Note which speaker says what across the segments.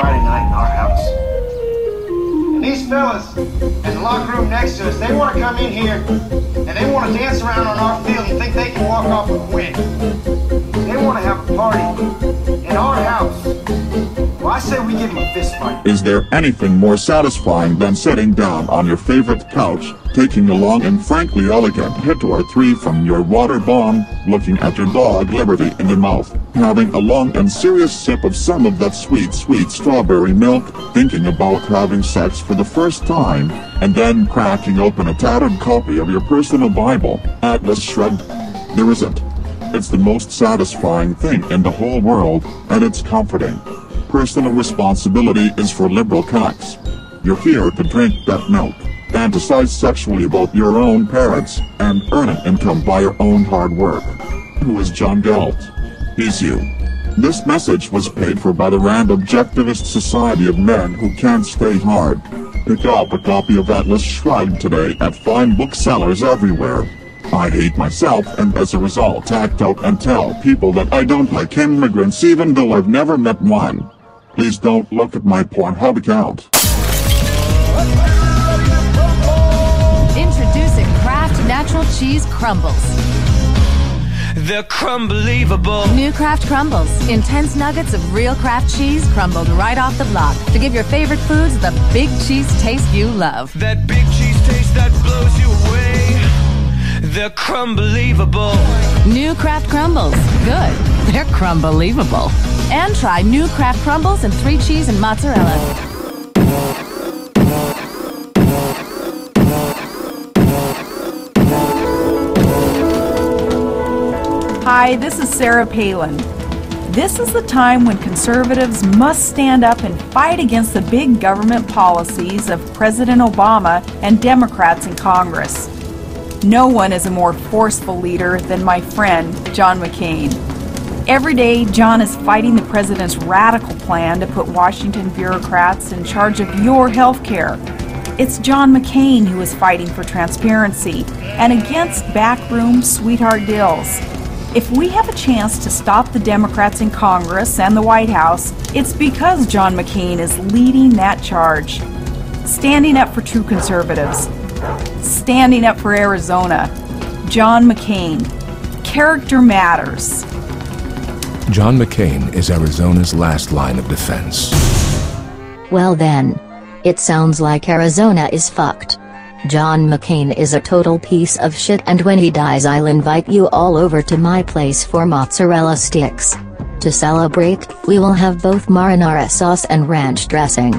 Speaker 1: Friday night in our house. And these fellas in the locker room next to us, they want to come in here and they want to dance around on our field and think they can walk off and win. They want to have a party in our house. Well, I say we give them a fist fight.
Speaker 2: Is there anything more satisfying than sitting down on your favorite couch, taking a long and frankly elegant hit or three from your water bomb, looking at your dog Liberty in the mouth, having a long and serious sip of some of that sweet, sweet strawberry milk, thinking about having sex for the first time, and then cracking open a tattered copy of your personal Bible, Atlas Shrugged? There isn't. It's the most satisfying thing in the whole world, and it's comforting. Personal responsibility is for liberal cocks. You're here to drink that milk, fantasize sexually about your own parents, and earn an income by your own hard work. Who is John Galt? He's you. This message was paid for by the Rand Objectivist Society of Men Who Can't Stay Hard. Pick up a copy of Atlas Shrugged today at fine booksellers everywhere. I hate myself and as a result act out and tell people that I don't like immigrants even though I've never met one. Please don't look at my Pornhub account.
Speaker 3: Introducing Kraft Natural Cheese Crumbles.
Speaker 4: They're crumbelievable.
Speaker 3: New Kraft Crumbles. Intense nuggets of real Kraft cheese crumbled right off the block to give your favorite foods the big cheese taste you love.
Speaker 4: That big cheese taste that blows you away. They're crumbelievable.
Speaker 3: New Kraft Crumbles. Good. They're crumbelievable. And try new Kraft Crumbles and three cheese and mozzarella.
Speaker 5: Hi, this is Sarah Palin. This is the time when conservatives must stand up and fight against the big government policies of President Obama and Democrats in Congress. No one is a more forceful leader than my friend, John McCain. Every day, John is fighting the president's radical plan to put Washington bureaucrats in charge of your health care. It's John McCain who is fighting for transparency and against backroom sweetheart deals. If we have a chance to stop the Democrats in Congress and the White House, it's because John McCain is leading that charge. Standing up for true conservatives. Standing up for Arizona. John McCain. Character matters.
Speaker 6: John McCain is Arizona's last line of defense.
Speaker 7: Well then. It sounds like Arizona is fucked. John McCain is a total piece of shit and when he dies I'll invite you all over to my place for mozzarella sticks. To celebrate, we will have both marinara sauce and ranch dressing.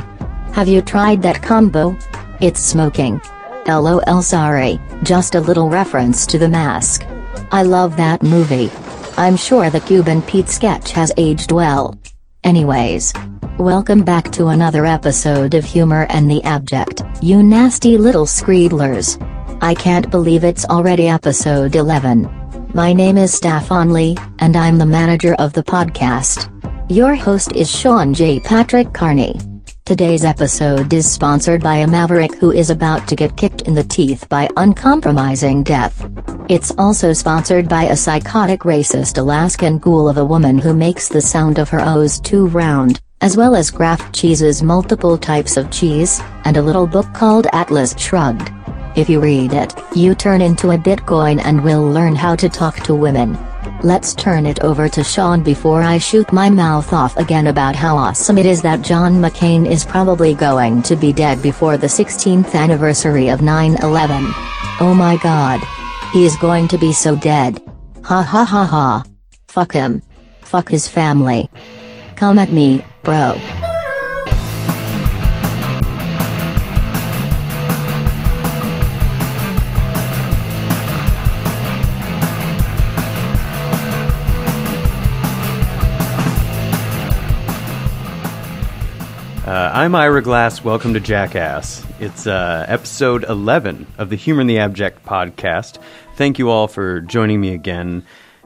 Speaker 7: Have you tried that combo? It's smoking. LOL sorry, just a little reference to The Mask. I love that movie. I'm sure the Cuban Pete sketch has aged well. Anyways. Welcome back to another episode of Humor in the Abject, you nasty little screedlers. I can't believe it's already episode 11. My name is Stefan Lee, and I'm the manager of the podcast. Your host is Sean J. Patrick Carney. Today's episode is sponsored by a maverick who is about to get kicked in the teeth by uncompromising death. It's also sponsored by a psychotic racist Alaskan ghoul of a woman who makes the sound of her O's too round, as well as Kraft Cheese's multiple types of cheese, and a little book called Atlas Shrugged. If you read it, you turn into a Bitcoin and will learn how to talk to women. Let's turn it over to Sean before I shoot my mouth off again about how awesome it is that John McCain is probably going to be dead before the 16th anniversary of 9-11. Oh my god. He is going to be so dead. Ha ha ha ha. Fuck him. Fuck his family. Come at me, bro.
Speaker 8: Uh, I'm Ira Glass. Welcome to Jackass. It's uh, episode 11 of the Humor in the Abject podcast. Thank you all for joining me again.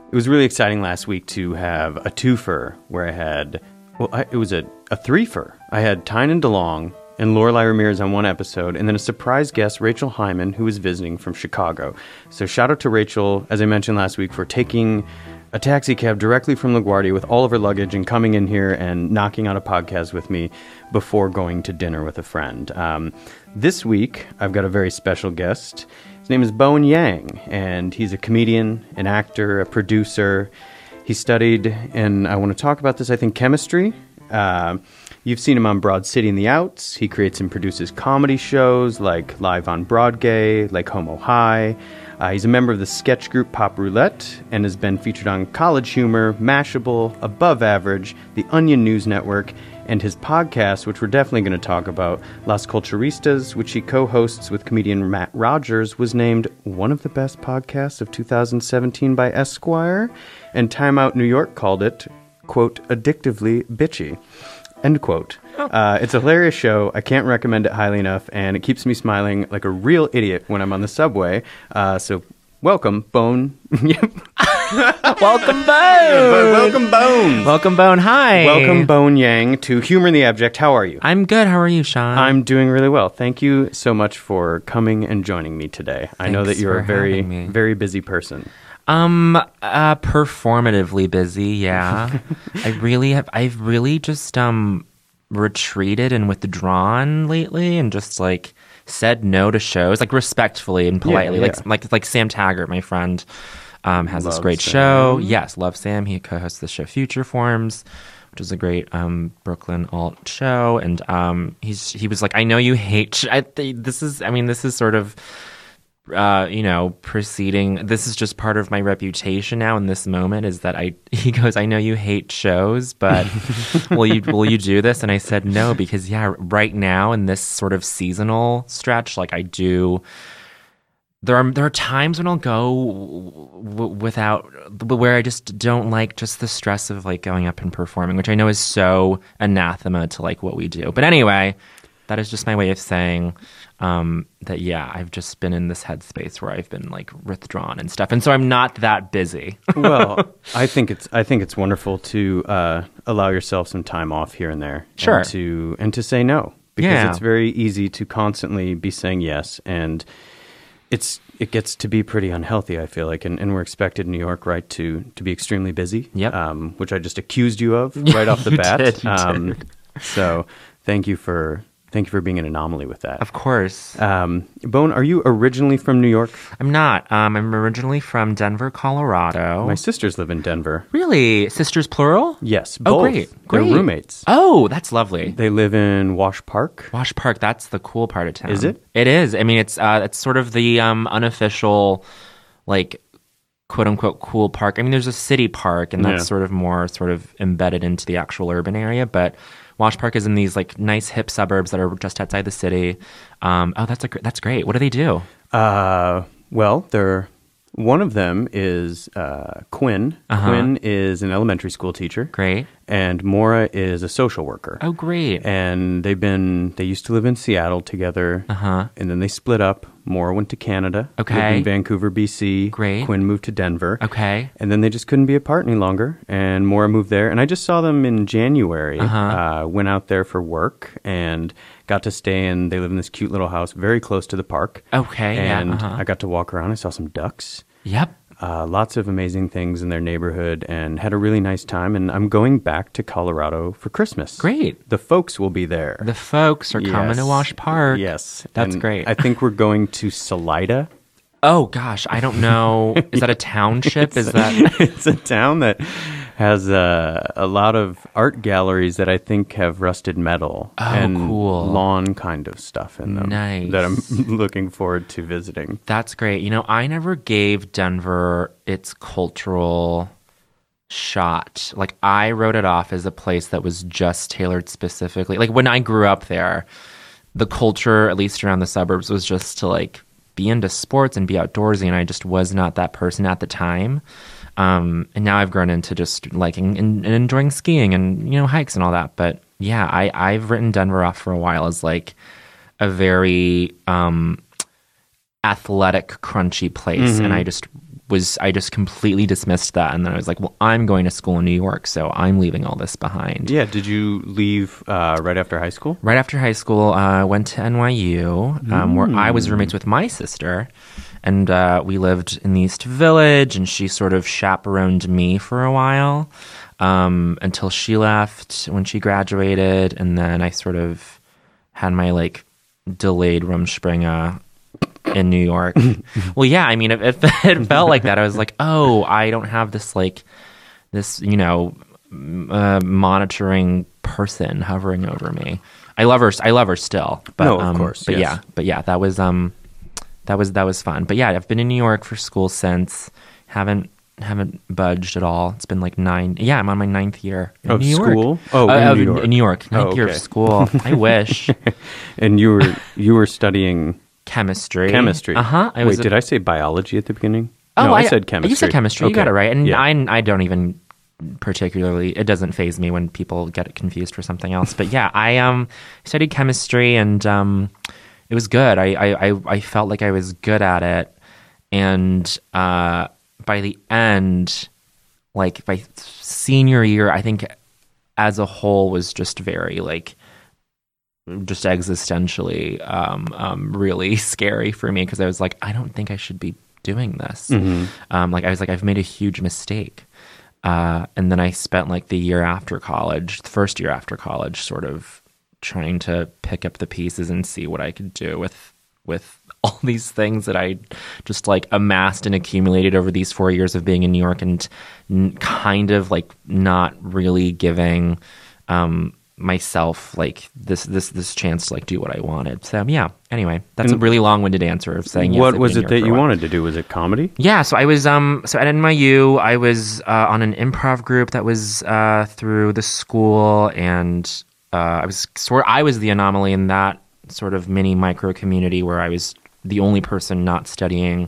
Speaker 8: It was really exciting last week to have a twofer where I had, well, I, it was a, a threefer. I had Tynan DeLong and Lorelai Ramirez on one episode, and then a surprise guest, Rachel Hyman, who was visiting from Chicago. So shout out to Rachel, as I mentioned last week, for taking a taxi cab directly from LaGuardia with all of her luggage and coming in here and knocking out a podcast with me before going to dinner with a friend. Um, this week, I've got a very special guest. His name is Bowen Yang, and he's a comedian, an actor, a producer. He studied, and I want to talk about this, I think, chemistry. Uh, you've seen him on Broad City and the Outs. He creates and produces comedy shows like Live on Broadgay, like Homo High. Uh, he's a member of the sketch group Pop Roulette and has been featured on College Humor, Mashable, Above Average, The Onion News Network, and his podcast, which we're definitely going to talk about, Las Culturistas, which he co hosts with comedian Matt Rogers, was named one of the best podcasts of 2017 by Esquire, and Time Out New York called it, quote, addictively bitchy. End quote. Uh, it's a hilarious show. I can't recommend it highly enough, and it keeps me smiling like a real idiot when I'm on the subway. Uh, so, welcome, Bone.
Speaker 9: Welcome, Bone.
Speaker 8: welcome, Bone.
Speaker 9: Welcome, Bone. Hi.
Speaker 8: Welcome, Bone Yang, to Humor in the Abject. How are you?
Speaker 9: I'm good. How are you, Sean?
Speaker 8: I'm doing really well. Thank you so much for coming and joining me today. I know that
Speaker 9: Thanks
Speaker 8: you're a
Speaker 9: for
Speaker 8: very,
Speaker 9: having me.
Speaker 8: very busy person.
Speaker 9: um uh performatively busy. Yeah, I really have. I've really just um retreated and withdrawn lately, and just like said no to shows, like respectfully and politely.
Speaker 8: yeah.
Speaker 9: Like like like Sam Taggart, my friend, um has this great
Speaker 8: Sam.
Speaker 9: show. Yes, love Sam. He co-hosts the show Future Forms. Which is a great um, Brooklyn alt show, and um, he's he was like, I know you hate. Sh- I, th- this is, I mean, this is sort of uh, you know, proceeding. This is just part of my reputation now. In this moment, is that I he goes, I know you hate shows, but will you will you do this? And I said no because yeah, right now in this sort of seasonal stretch, like I do. There are there are times when I'll go w- without where I just don't like just the stress of like going up and performing, which I know is so anathema to like what we do. But anyway, that is just my way of saying um, that yeah, I've just been in this headspace where I've been like withdrawn and stuff, and so I'm not that busy.
Speaker 8: well, I think it's I think it's wonderful to uh, allow yourself some time off here and there,
Speaker 9: Sure.
Speaker 8: and to and to say no because
Speaker 9: Yeah.
Speaker 8: it's very easy to constantly be saying yes, and it's it gets to be pretty unhealthy. I feel like, and, and we're expected in New York, right, to to be extremely busy.
Speaker 9: Yep.
Speaker 8: Um, which I just accused you of right off the bat.
Speaker 9: did,
Speaker 8: um. So thank you for thank you for being an anomaly with that.
Speaker 9: of course,
Speaker 8: Um, Bone, are you originally from New York?
Speaker 9: I'm not. Um, I'm originally from Denver, Colorado.
Speaker 8: My sisters live in Denver.
Speaker 9: really, sisters plural?
Speaker 8: Yes, Both.
Speaker 9: Oh,
Speaker 8: both.
Speaker 9: great,
Speaker 8: They're
Speaker 9: great.
Speaker 8: roommates.
Speaker 9: Oh, that's lovely.
Speaker 8: They live in Wash Park.
Speaker 9: Wash Park, that's the cool part of town.
Speaker 8: Is it?
Speaker 9: It is. I mean, it's uh, it's sort of the um, unofficial, like quote unquote cool park. I mean, there's a city park, and that's
Speaker 8: Yeah.
Speaker 9: sort of more sort of embedded into the actual urban area. But Wash Park is in these like nice hip suburbs that are just outside the city. Um, oh, that's a gr- that's great. What do they do?
Speaker 8: Uh, well, they're one of them is uh, Quinn.
Speaker 9: Uh-huh.
Speaker 8: Quinn is an elementary school teacher.
Speaker 9: Great.
Speaker 8: And Mora is a social worker.
Speaker 9: Oh, great.
Speaker 8: And they've been they used to live in Seattle together.
Speaker 9: Uh-huh.
Speaker 8: And then they split up. Mora went to Canada.
Speaker 9: Okay.
Speaker 8: Lived in Vancouver, BC.
Speaker 9: Great.
Speaker 8: Quinn moved to Denver.
Speaker 9: Okay.
Speaker 8: And then they just couldn't be apart any longer. And Mora moved there. And I just saw them in January.
Speaker 9: Uh-huh.
Speaker 8: Uh, went out there for work and got to stay in. They live in this cute little house very close to the park.
Speaker 9: Okay, yeah,
Speaker 8: And
Speaker 9: uh-huh.
Speaker 8: I got to walk around. I saw some ducks.
Speaker 9: Yep.
Speaker 8: Uh, lots of amazing things in their neighborhood and had a really nice time. And I'm going back to Colorado for Christmas.
Speaker 9: Great.
Speaker 8: The folks will be there.
Speaker 9: The folks are coming to
Speaker 8: Yes.
Speaker 9: Wash Park.
Speaker 8: Yes.
Speaker 9: That's
Speaker 8: And
Speaker 9: great.
Speaker 8: I think we're going to Salida.
Speaker 9: Oh gosh, I don't know. Is that a township? Is that
Speaker 8: it's a town that has uh, a lot of art galleries that I think have rusted metal
Speaker 9: Oh,
Speaker 8: and
Speaker 9: cool.
Speaker 8: lawn kind of stuff in them.
Speaker 9: Nice.
Speaker 8: That I'm looking forward to visiting.
Speaker 9: That's great. You know, I never gave Denver its cultural shot. Like I wrote it off as a place that was just tailored specifically. Like when I grew up there, the culture, at least around the suburbs, was just to like be into sports and be outdoorsy, and I just was not that person at the time. Um, and now I've grown into just liking and, and enjoying skiing and you know hikes and all that. But yeah, I I've written Denver off for a while as like a very um, athletic, crunchy place, and I just was I just completely dismissed that, and then I was like, well, I'm going to school in New York, so I'm leaving all this behind.
Speaker 8: Yeah, did you leave uh, right after high school?
Speaker 9: Right after high school, uh, I went to NYU, um, where I was roommates with my sister, and uh, we lived in the East Village, and she sort of chaperoned me for a while um, until she left when she graduated, and then I sort of had my like delayed Rumspringa in New York. well, yeah, I mean, it, it, it felt like that. I was like, oh, I don't have this like this, you know, uh, monitoring person hovering over me. I love her. I love her still. But,
Speaker 8: No, of
Speaker 9: um,
Speaker 8: course,
Speaker 9: But
Speaker 8: yes.
Speaker 9: yeah, but yeah, that was um, that was that was fun. But yeah, I've been in New York for school since. Haven't haven't budged at all. It's been like nine. Yeah, I'm on my ninth year in
Speaker 8: Of
Speaker 9: New York.
Speaker 8: school? Oh,
Speaker 9: Uh,
Speaker 8: in New York.
Speaker 9: New York. Ninth
Speaker 8: Oh,
Speaker 9: year of school. I wish
Speaker 8: And you were you were studying
Speaker 9: chemistry.
Speaker 8: chemistry.
Speaker 9: Uh huh. I
Speaker 8: Wait,
Speaker 9: a-
Speaker 8: did I say biology at the beginning?
Speaker 9: Oh,
Speaker 8: no, I, said chemistry.
Speaker 9: You said chemistry. You got it right. And
Speaker 8: Yeah.
Speaker 9: I, I don't even particularly. It doesn't phase me when people get confused for something else. But yeah, I um studied chemistry and um it was good. I I I, felt like I was good at it, and uh by the end, like by senior year, I think as a whole was just very like just existentially um, um, really scary for me because I was like, I don't think I should be doing this. Um, like I was like, I've made a huge mistake. Uh, and then I spent like the year after college, the first year after college, sort of trying to pick up the pieces and see what I could do with with all these things that I just like amassed and accumulated over these four years of being in New York and n- kind of like not really giving um, myself like this this this chance to like do what I wanted. So yeah. Anyway, that's a really long winded answer of saying
Speaker 8: what
Speaker 9: I've
Speaker 8: was it that you wanted to do? Was it comedy?
Speaker 9: Yeah, so I was um so at NYU I was uh, on an improv group that was uh, through the school and uh, I was sort I was the anomaly in that sort of mini micro community where I was the only person not studying,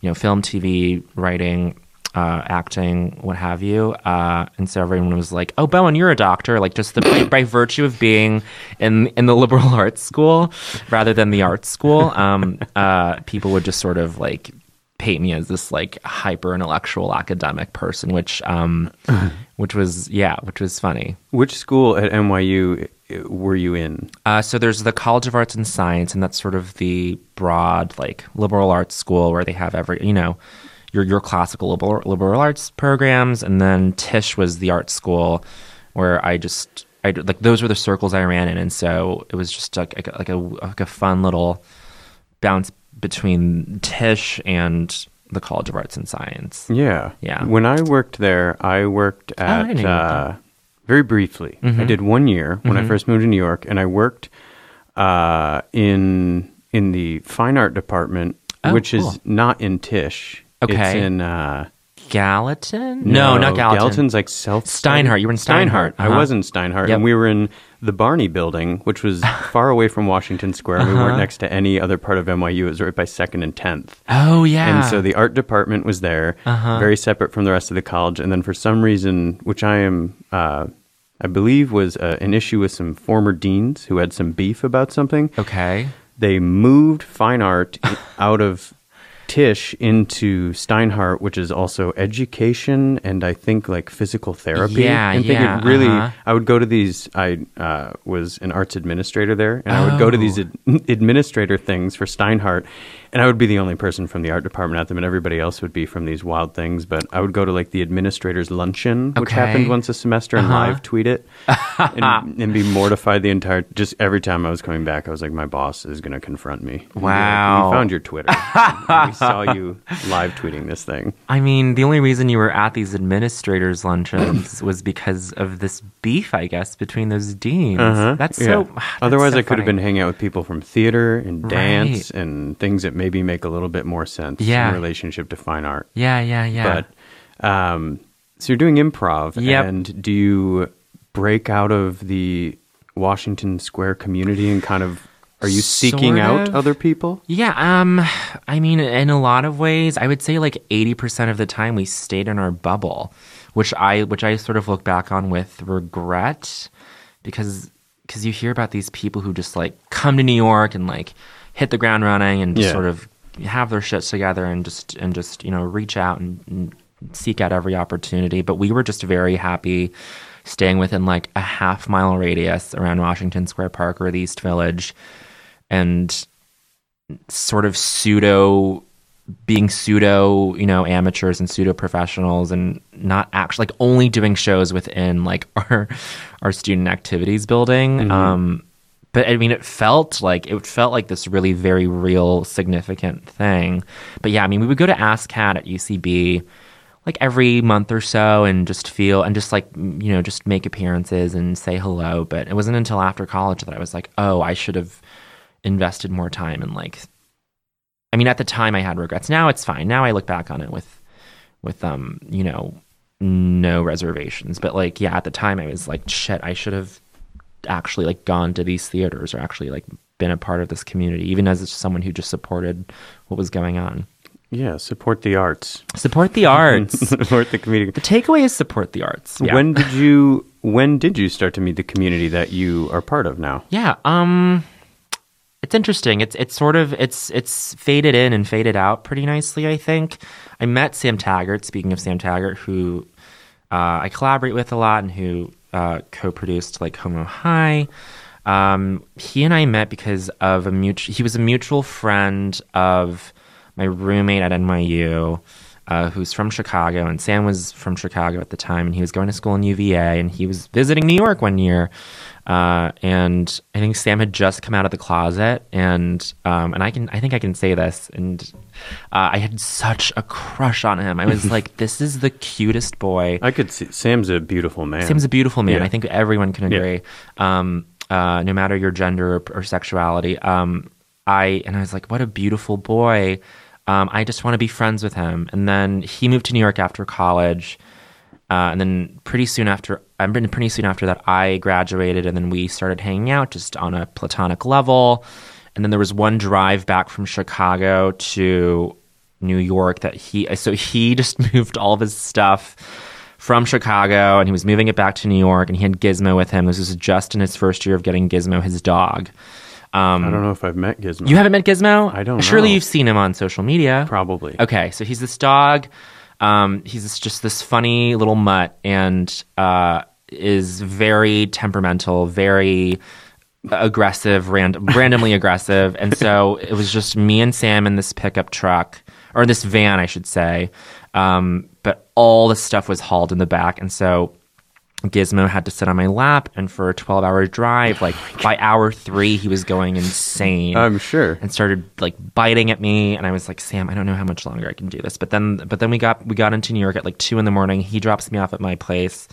Speaker 9: you know, film, TV, writing, uh, acting, what have you. Uh, and so everyone was like, "Oh, Bowen, you're a doctor." Like just the, by, by virtue of being in in the liberal arts school rather than the art school, um, uh, people would just sort of like paint me as this like hyper intellectual academic person, which um, which was yeah, which was funny.
Speaker 8: Which school at NYU were you in?
Speaker 9: Uh, so there's the College of Arts and Science, and that's sort of the broad, like liberal arts school where they have every, you know, your your classical liberal, liberal arts programs, and then Tisch was the art school where I just, I like those were the circles I ran in, and so it was just like like a, like a, like a fun little bounce between Tisch and the College of Arts and Science.
Speaker 8: Yeah.
Speaker 9: Yeah.
Speaker 8: When I worked there, I worked at
Speaker 9: you worked
Speaker 8: uh, very briefly. I
Speaker 9: Mhm.
Speaker 8: did one year when I
Speaker 9: Mhm.
Speaker 8: first moved to New York, and I worked uh, in in the fine art department,
Speaker 9: Oh,
Speaker 8: which
Speaker 9: cool.
Speaker 8: is not in Tisch. It's
Speaker 9: Okay.
Speaker 8: in uh,
Speaker 9: Gallatin? No, not Gallatin.
Speaker 8: Gallatin's like South
Speaker 9: Steinhardt. You were in Steinhardt.
Speaker 8: I
Speaker 9: Uh-huh.
Speaker 8: was in Steinhardt,
Speaker 9: Yep.
Speaker 8: and we were in the Barney Building, which was far away from Washington Square. and We
Speaker 9: Uh-huh.
Speaker 8: weren't next to any other part of NYU. It was right by Second and Tenth.
Speaker 9: Oh yeah.
Speaker 8: And so the art department was there,
Speaker 9: Uh-huh.
Speaker 8: very separate from the rest of the college. And then for some reason, which I am, uh, I believe was uh, an issue with some former deans who had some beef about something.
Speaker 9: Okay.
Speaker 8: They moved fine art i- out of Tisch into Steinhardt, which is also education and I think like physical therapy.
Speaker 9: Yeah,
Speaker 8: and
Speaker 9: yeah,
Speaker 8: it really.
Speaker 9: uh-huh.
Speaker 8: I would go to these. I uh, was an arts administrator there, and I would go to these
Speaker 9: Oh.
Speaker 8: ad- administrator things for Steinhardt, and I would be the only person from the art department at them, and everybody else would be from these wild things. But I would go to like the administrators luncheon, which
Speaker 9: Okay.
Speaker 8: happened once a semester, and
Speaker 9: Uh-huh.
Speaker 8: live tweet it, and, and be mortified the entire. Just every time I was coming back, I was like, my boss is going to confront me. He'd like,
Speaker 9: Wow.
Speaker 8: we found your Twitter. we saw you live tweeting this thing.
Speaker 9: I mean, the only reason you were at these administrators' luncheons was because of this beef, I guess, between those deans.
Speaker 8: Uh-huh.
Speaker 9: That's
Speaker 8: Yeah.
Speaker 9: so. that's
Speaker 8: Otherwise,
Speaker 9: so
Speaker 8: I could have been hanging out with people from theater and
Speaker 9: Right.
Speaker 8: dance and things that maybe make a little bit more sense
Speaker 9: Yeah.
Speaker 8: in relationship to fine art.
Speaker 9: Yeah, yeah, yeah.
Speaker 8: But um, so you're doing improv,
Speaker 9: Yep.
Speaker 8: and do you break out of the Washington Square community and kind of are you seeking
Speaker 9: Sort
Speaker 8: out other people?
Speaker 9: Yeah, um I mean in a lot of ways, I would say like 80% of the time we stayed in our bubble, which I which I sort of look back on with regret because cuz you hear about these people who just like come to New York and like hit the ground running and just
Speaker 8: Yeah.
Speaker 9: sort of have their shit together and just and just, you know, reach out and, and seek out every opportunity, but we were just very happy staying within like a half mile radius around Washington Square Park or the East Village and sort of pseudo being pseudo, you know, amateurs and pseudo professionals and not actually like only doing shows within like our our student activities building. Um but I mean it felt like it felt like this really very real significant thing. But yeah, I mean we would go to ASCAT at UCB like every month or so and just feel and just like you know just make appearances and say hello. But it wasn't until after college that i was like oh i should have invested more time and like i mean at the time i had regrets. Now it's fine. Now i look back on it with with um you know no reservations. But like yeah at the time i was like shit i should have actually like gone to these theaters or actually like been a part of this community even as someone who just supported what was going on
Speaker 8: Yeah, support the arts.
Speaker 9: support the arts
Speaker 8: support the community.
Speaker 9: the takeaway is support the arts Yeah.
Speaker 8: When did you when did you start to meet the community that you are part of now?
Speaker 9: Yeah, um it's interesting. It's it's sort of it's it's faded in and faded out pretty nicely, I think. I met Sam Taggart, speaking of Sam Taggart, who uh, I collaborate with a lot and who uh, co-produced like Homo High. Um, he and I met because of a mutual. He was a mutual friend of my roommate at NYU, uh, who's from Chicago, and Sam was from Chicago at the time, and he was going to school in UVA, and he was visiting New York one year, uh, and I think Sam had just come out of the closet, and um, and I can I think I can say this, and uh, I had such a crush on him. I was like, this is the cutest boy.
Speaker 8: I could see Sam's a beautiful man.
Speaker 9: Sam's a beautiful man.
Speaker 8: Yeah.
Speaker 9: I think everyone can
Speaker 8: Yeah.
Speaker 9: agree. Um, uh, no matter your gender or, or sexuality. Um, I and I was like, what a beautiful boy. Um, I just want to be friends with him. And then he moved to New York after college. Uh, and then pretty soon after, I'm pretty soon after that, I graduated, and then we started hanging out just on a platonic level. And then there was one drive back from Chicago to New York that he, so he just moved all of his stuff from Chicago, and he was moving it back to New York, and he had Gizmo with him. This was just in his first year of getting Gizmo, his dog. Um,
Speaker 8: I don't know if I've met Gizmo.
Speaker 9: you haven't met Gizmo?
Speaker 8: I don't know.
Speaker 9: Surely
Speaker 8: know.
Speaker 9: you've seen him on social media.
Speaker 8: Probably.
Speaker 9: Okay, so he's this dog. Um, he's just this funny little mutt, and uh, is very temperamental, very aggressive, rand- randomly aggressive. And so it was just me and Sam in this pickup truck, or this van, I should say. Um, but all the stuff was hauled in the back, and so Gizmo had to sit on my lap, and for a twelve-hour drive, like by hour three, he was going insane.
Speaker 8: I'm sure.
Speaker 9: and started like biting at me and I was like Sam I don't know how much longer I can do this. But then but then we got we got into New York at like two in the morning. He drops me off at my place.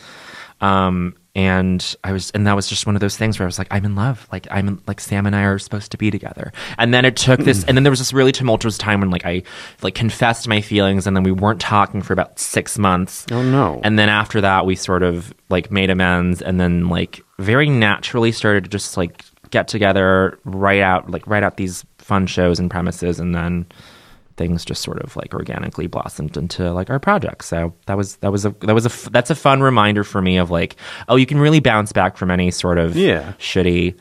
Speaker 9: Um and I was and that was just one of those things where I was like I'm in love. Like I'm in, like Sam and I are supposed to be together. And then it took this and then there was this really tumultuous time when like I like confessed my feelings and then we weren't talking for about six months.
Speaker 8: Oh no.
Speaker 9: and then after that, we sort of like made amends and then like very naturally started to just like get together, write out like write out these fun shows and premises and then things just sort of like organically blossomed into like our project. So that was that was a that was a that's a fun reminder for me of like oh you can really bounce back from any sort of
Speaker 8: Yeah.
Speaker 9: shitty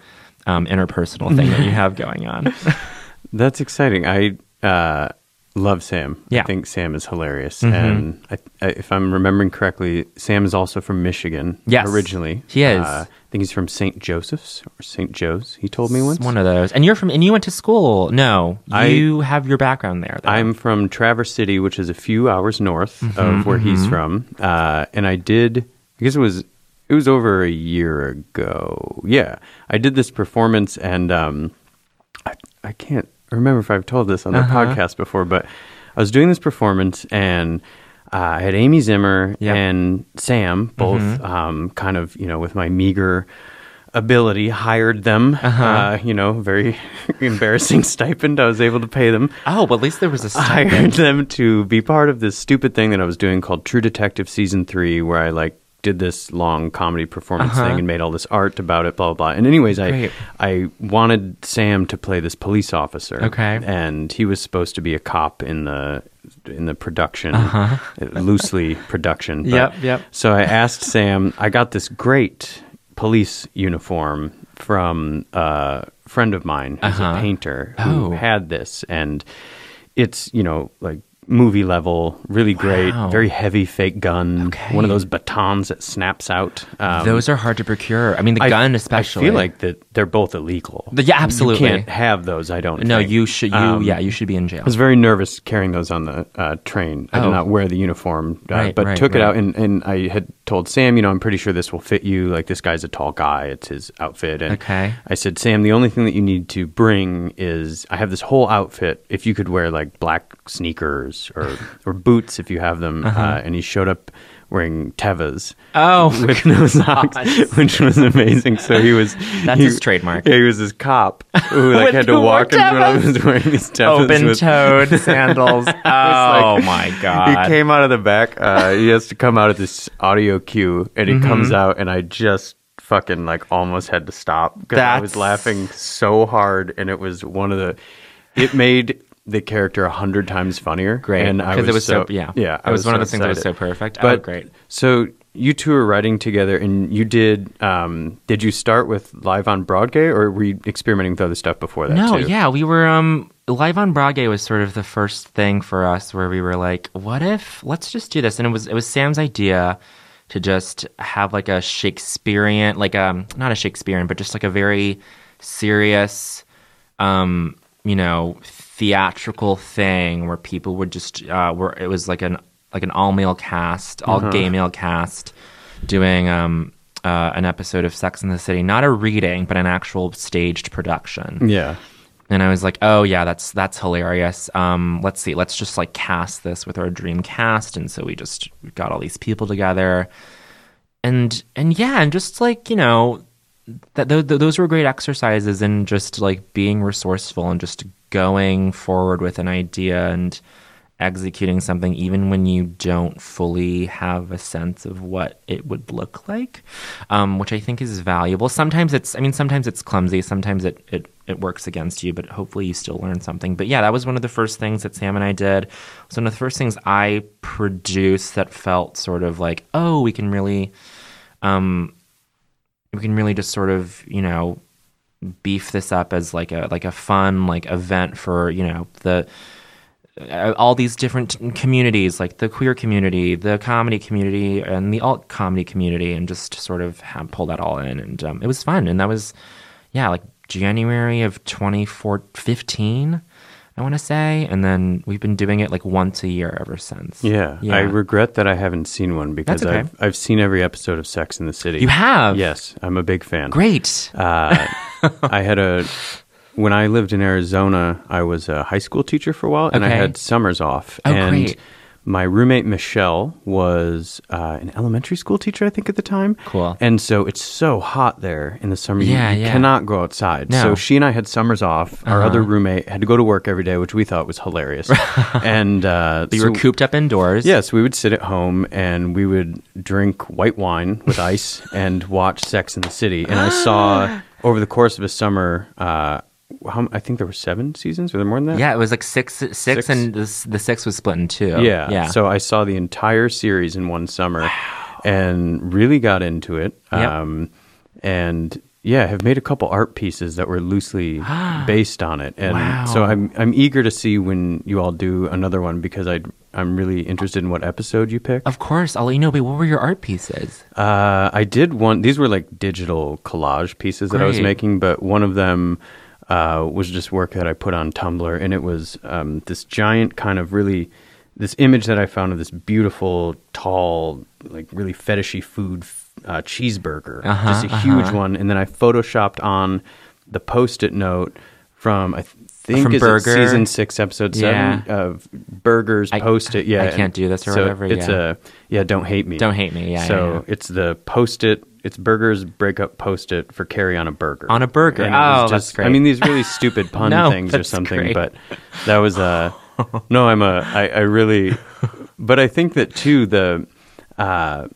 Speaker 9: um, interpersonal thing that you have going on.
Speaker 8: That's exciting. I uh, love Sam.
Speaker 9: Yeah.
Speaker 8: I think Sam is hilarious.
Speaker 9: Mhm.
Speaker 8: And I, I, if I'm remembering correctly, Sam is also from Michigan.
Speaker 9: Yes,
Speaker 8: originally
Speaker 9: he is.
Speaker 8: Uh, think he's from St. Joseph's or St. Joe's. He told me once.
Speaker 9: One of those. And you're from and you went to school. No,
Speaker 8: I-
Speaker 9: you have your background there. Though.
Speaker 8: I'm from Traverse City, which is a few hours north
Speaker 9: Mm-hmm,
Speaker 8: of where he's from. Uh, and I did, I guess it was, it was over a year ago. Yeah, I did this performance, and um, I, I can't remember if I've told this on the
Speaker 9: Uh-huh.
Speaker 8: podcast before, but I was doing this performance, and uh, I had Amy Zimmer
Speaker 9: Yep.
Speaker 8: and Sam both,
Speaker 9: Mm-hmm.
Speaker 8: um, kind of, you know, with my meager ability, hired them.
Speaker 9: Uh-huh.
Speaker 8: uh you know, very embarrassing stipend. I was able to pay them
Speaker 9: Oh, but at least there was a
Speaker 8: I hired them to be part of this stupid thing that I was doing called True Detective Season 3, where I like did this long comedy performance
Speaker 9: Uh-huh.
Speaker 8: thing and made all this art about it, blah, blah, blah. And anyways, I,
Speaker 9: Great.
Speaker 8: I wanted Sam to play this police officer.
Speaker 9: Okay.
Speaker 8: And he was supposed to be a cop in the in the production,
Speaker 9: Uh-huh.
Speaker 8: uh, loosely production. but-
Speaker 9: Yep, yep.
Speaker 8: So I asked Sam, I got this great police uniform from a friend of mine who's
Speaker 9: Uh-huh.
Speaker 8: a painter
Speaker 9: Oh.
Speaker 8: who had this and it's you know like movie level, really great,
Speaker 9: Wow.
Speaker 8: very heavy fake gun,
Speaker 9: Okay.
Speaker 8: one of those batons that snaps out. Um,
Speaker 9: Those are hard to procure. I mean, the
Speaker 8: I-
Speaker 9: gun especially.
Speaker 8: I feel like that they're both illegal.
Speaker 9: The- yeah, absolutely.
Speaker 8: You can't have those. I don't.
Speaker 9: no,
Speaker 8: think.
Speaker 9: you should. You
Speaker 8: Um,
Speaker 9: yeah, you should be in jail.
Speaker 8: I was very nervous carrying those on the uh, train. I
Speaker 9: Oh.
Speaker 8: did not wear the uniform, uh,
Speaker 9: Right,
Speaker 8: but
Speaker 9: right,
Speaker 8: took it out and, and I had told Sam, you know, I'm pretty sure this will fit you. Like this guy's a tall guy; it's his outfit. And
Speaker 9: Okay.
Speaker 8: I said, Sam, the only thing that you need to bring is I have this whole outfit. If you could wear like black sneakers or or boots, if you have them. uh and he showed up wearing Tevas.
Speaker 9: Oh,
Speaker 8: with no socks, which was amazing. So he was
Speaker 9: That's
Speaker 8: he-
Speaker 9: his trademark.
Speaker 8: Yeah, he was this cop who like had to walk in when I was wearing these Tevas.
Speaker 9: Open-toed sandals. Oh my god!
Speaker 8: he came out of the back. Uh, he has to come out of this audio cue, and he comes
Speaker 9: Mm-hmm.
Speaker 8: out, and I just fucking like almost had to stop because I was laughing so hard, and it was one of the. It made the character a hundred times funnier.
Speaker 9: Great,
Speaker 8: and I was
Speaker 9: it was so-
Speaker 8: so
Speaker 9: yeah.
Speaker 8: yeah.
Speaker 9: It was one of those things that was so perfect. Oh,
Speaker 8: But
Speaker 9: great.
Speaker 8: So you two were writing together, and you did. Um, did you start with live on Broadgay, or were you experimenting with other stuff before that?
Speaker 9: No,
Speaker 8: too?
Speaker 9: yeah, we were um live on Broadgay was sort of the first thing for us where we were like, what if let's just do this? And it was it was Sam's idea to just have like a Shakespearean like um not a Shakespearean, but just like a very serious um, you know, theatrical thing where people would just uh where it was like an like an all male cast, all gay male cast doing um uh, an episode of Sex in the City, not a reading, but an actual staged production.
Speaker 8: yeah.
Speaker 9: And I was like, "Oh yeah, that's that's hilarious. Um, let's see, let's just like cast this with our dream cast." And so we just got all these people together, and and yeah, and just like you know, that th- th- those were great exercises in just like being resourceful and just going forward with an idea and executing something even when you don't fully have a sense of what it would look like um, which i think is valuable. Sometimes it's i mean sometimes it's clumsy. Sometimes it, it, it works against you but hopefully you still learn something. But yeah that was one of the first things that sam and i did. Was one of the first things i produced that felt sort of like oh we can really um, we can really just sort of you know beef this up as like a like a fun like event for you know the uh, all these different communities like the queer community the comedy community and the alt comedy community and just sort of have, pull that all in. And um, it was fun. And that was yeah like january of 2015 i want to say. And then we've been doing it like once a year ever since.
Speaker 8: Yeah, I regret that I haven't seen one because
Speaker 9: okay.
Speaker 8: I've I've seen every episode of Sex in the City.
Speaker 9: you have?
Speaker 8: Yes, I'm a big fan.
Speaker 9: great.
Speaker 8: Uh, I had a when I lived in Arizona, I was a high school teacher for a while, and I had summers off.
Speaker 9: Oh,
Speaker 8: and
Speaker 9: great.
Speaker 8: my roommate Michelle was uh, an elementary school teacher, I think, at the time.
Speaker 9: Cool.
Speaker 8: And so it's so hot there in the summer. you-
Speaker 9: Yeah,
Speaker 8: you
Speaker 9: yeah.
Speaker 8: cannot go outside.
Speaker 9: No.
Speaker 8: So she and I had summers off. Our
Speaker 9: Uh-huh.
Speaker 8: other roommate had to go to work every day, which we thought was hilarious. and uh,
Speaker 9: you were
Speaker 8: so-
Speaker 9: cooped up indoors
Speaker 8: Yes, we would sit at home and we would drink white wine with ice and watch Sex in the City. And I saw over the course of a summer, uh, how, I think there were seven seasons. Were there more than that?
Speaker 9: Yeah, it was like six, six,
Speaker 8: Six.
Speaker 9: and the, the six was split in two.
Speaker 8: Yeah.
Speaker 9: yeah.
Speaker 8: So I saw the entire series in one summer and really got into it.
Speaker 9: Yep.
Speaker 8: Um, and yeah, have made a couple art pieces that were loosely based on it. And
Speaker 9: Wow.
Speaker 8: so I'm I'm eager to see when you all do another one because I I'm really interested in what episode you pick.
Speaker 9: of course, I'll let you know. But what were your art pieces?
Speaker 8: Uh, I did one. These were like digital collage pieces that I was making, but one of them uh, was just work that I put on Tumblr, and it was um, this giant kind of really this image that I found of this beautiful, tall, like really fetishy food uh, cheeseburger,
Speaker 9: Uh-huh,
Speaker 8: just a huge
Speaker 9: uh-huh.
Speaker 8: one, and then I photoshopped on the post-it note from I th- think
Speaker 9: From
Speaker 8: is it
Speaker 9: Berger?
Speaker 8: season six, episode seven
Speaker 9: Yeah.
Speaker 8: of Berger's
Speaker 9: I-
Speaker 8: post-it. Yeah,
Speaker 9: I can't do this or
Speaker 8: so
Speaker 9: whatever,
Speaker 8: It's
Speaker 9: yeah.
Speaker 8: a yeah. Don't hate me.
Speaker 9: Don't hate me, yeah,
Speaker 8: So
Speaker 9: yeah,
Speaker 8: it's the post-it. It's Berger's breakup post-it for Carrie on a burger.
Speaker 9: On a burger.
Speaker 8: And it
Speaker 9: Oh, that's great.
Speaker 8: I mean, these really stupid pun
Speaker 9: No,
Speaker 8: things or something.
Speaker 9: great.
Speaker 8: But that was uh no. I'm a. I, I really. But I think that too. The. Uh,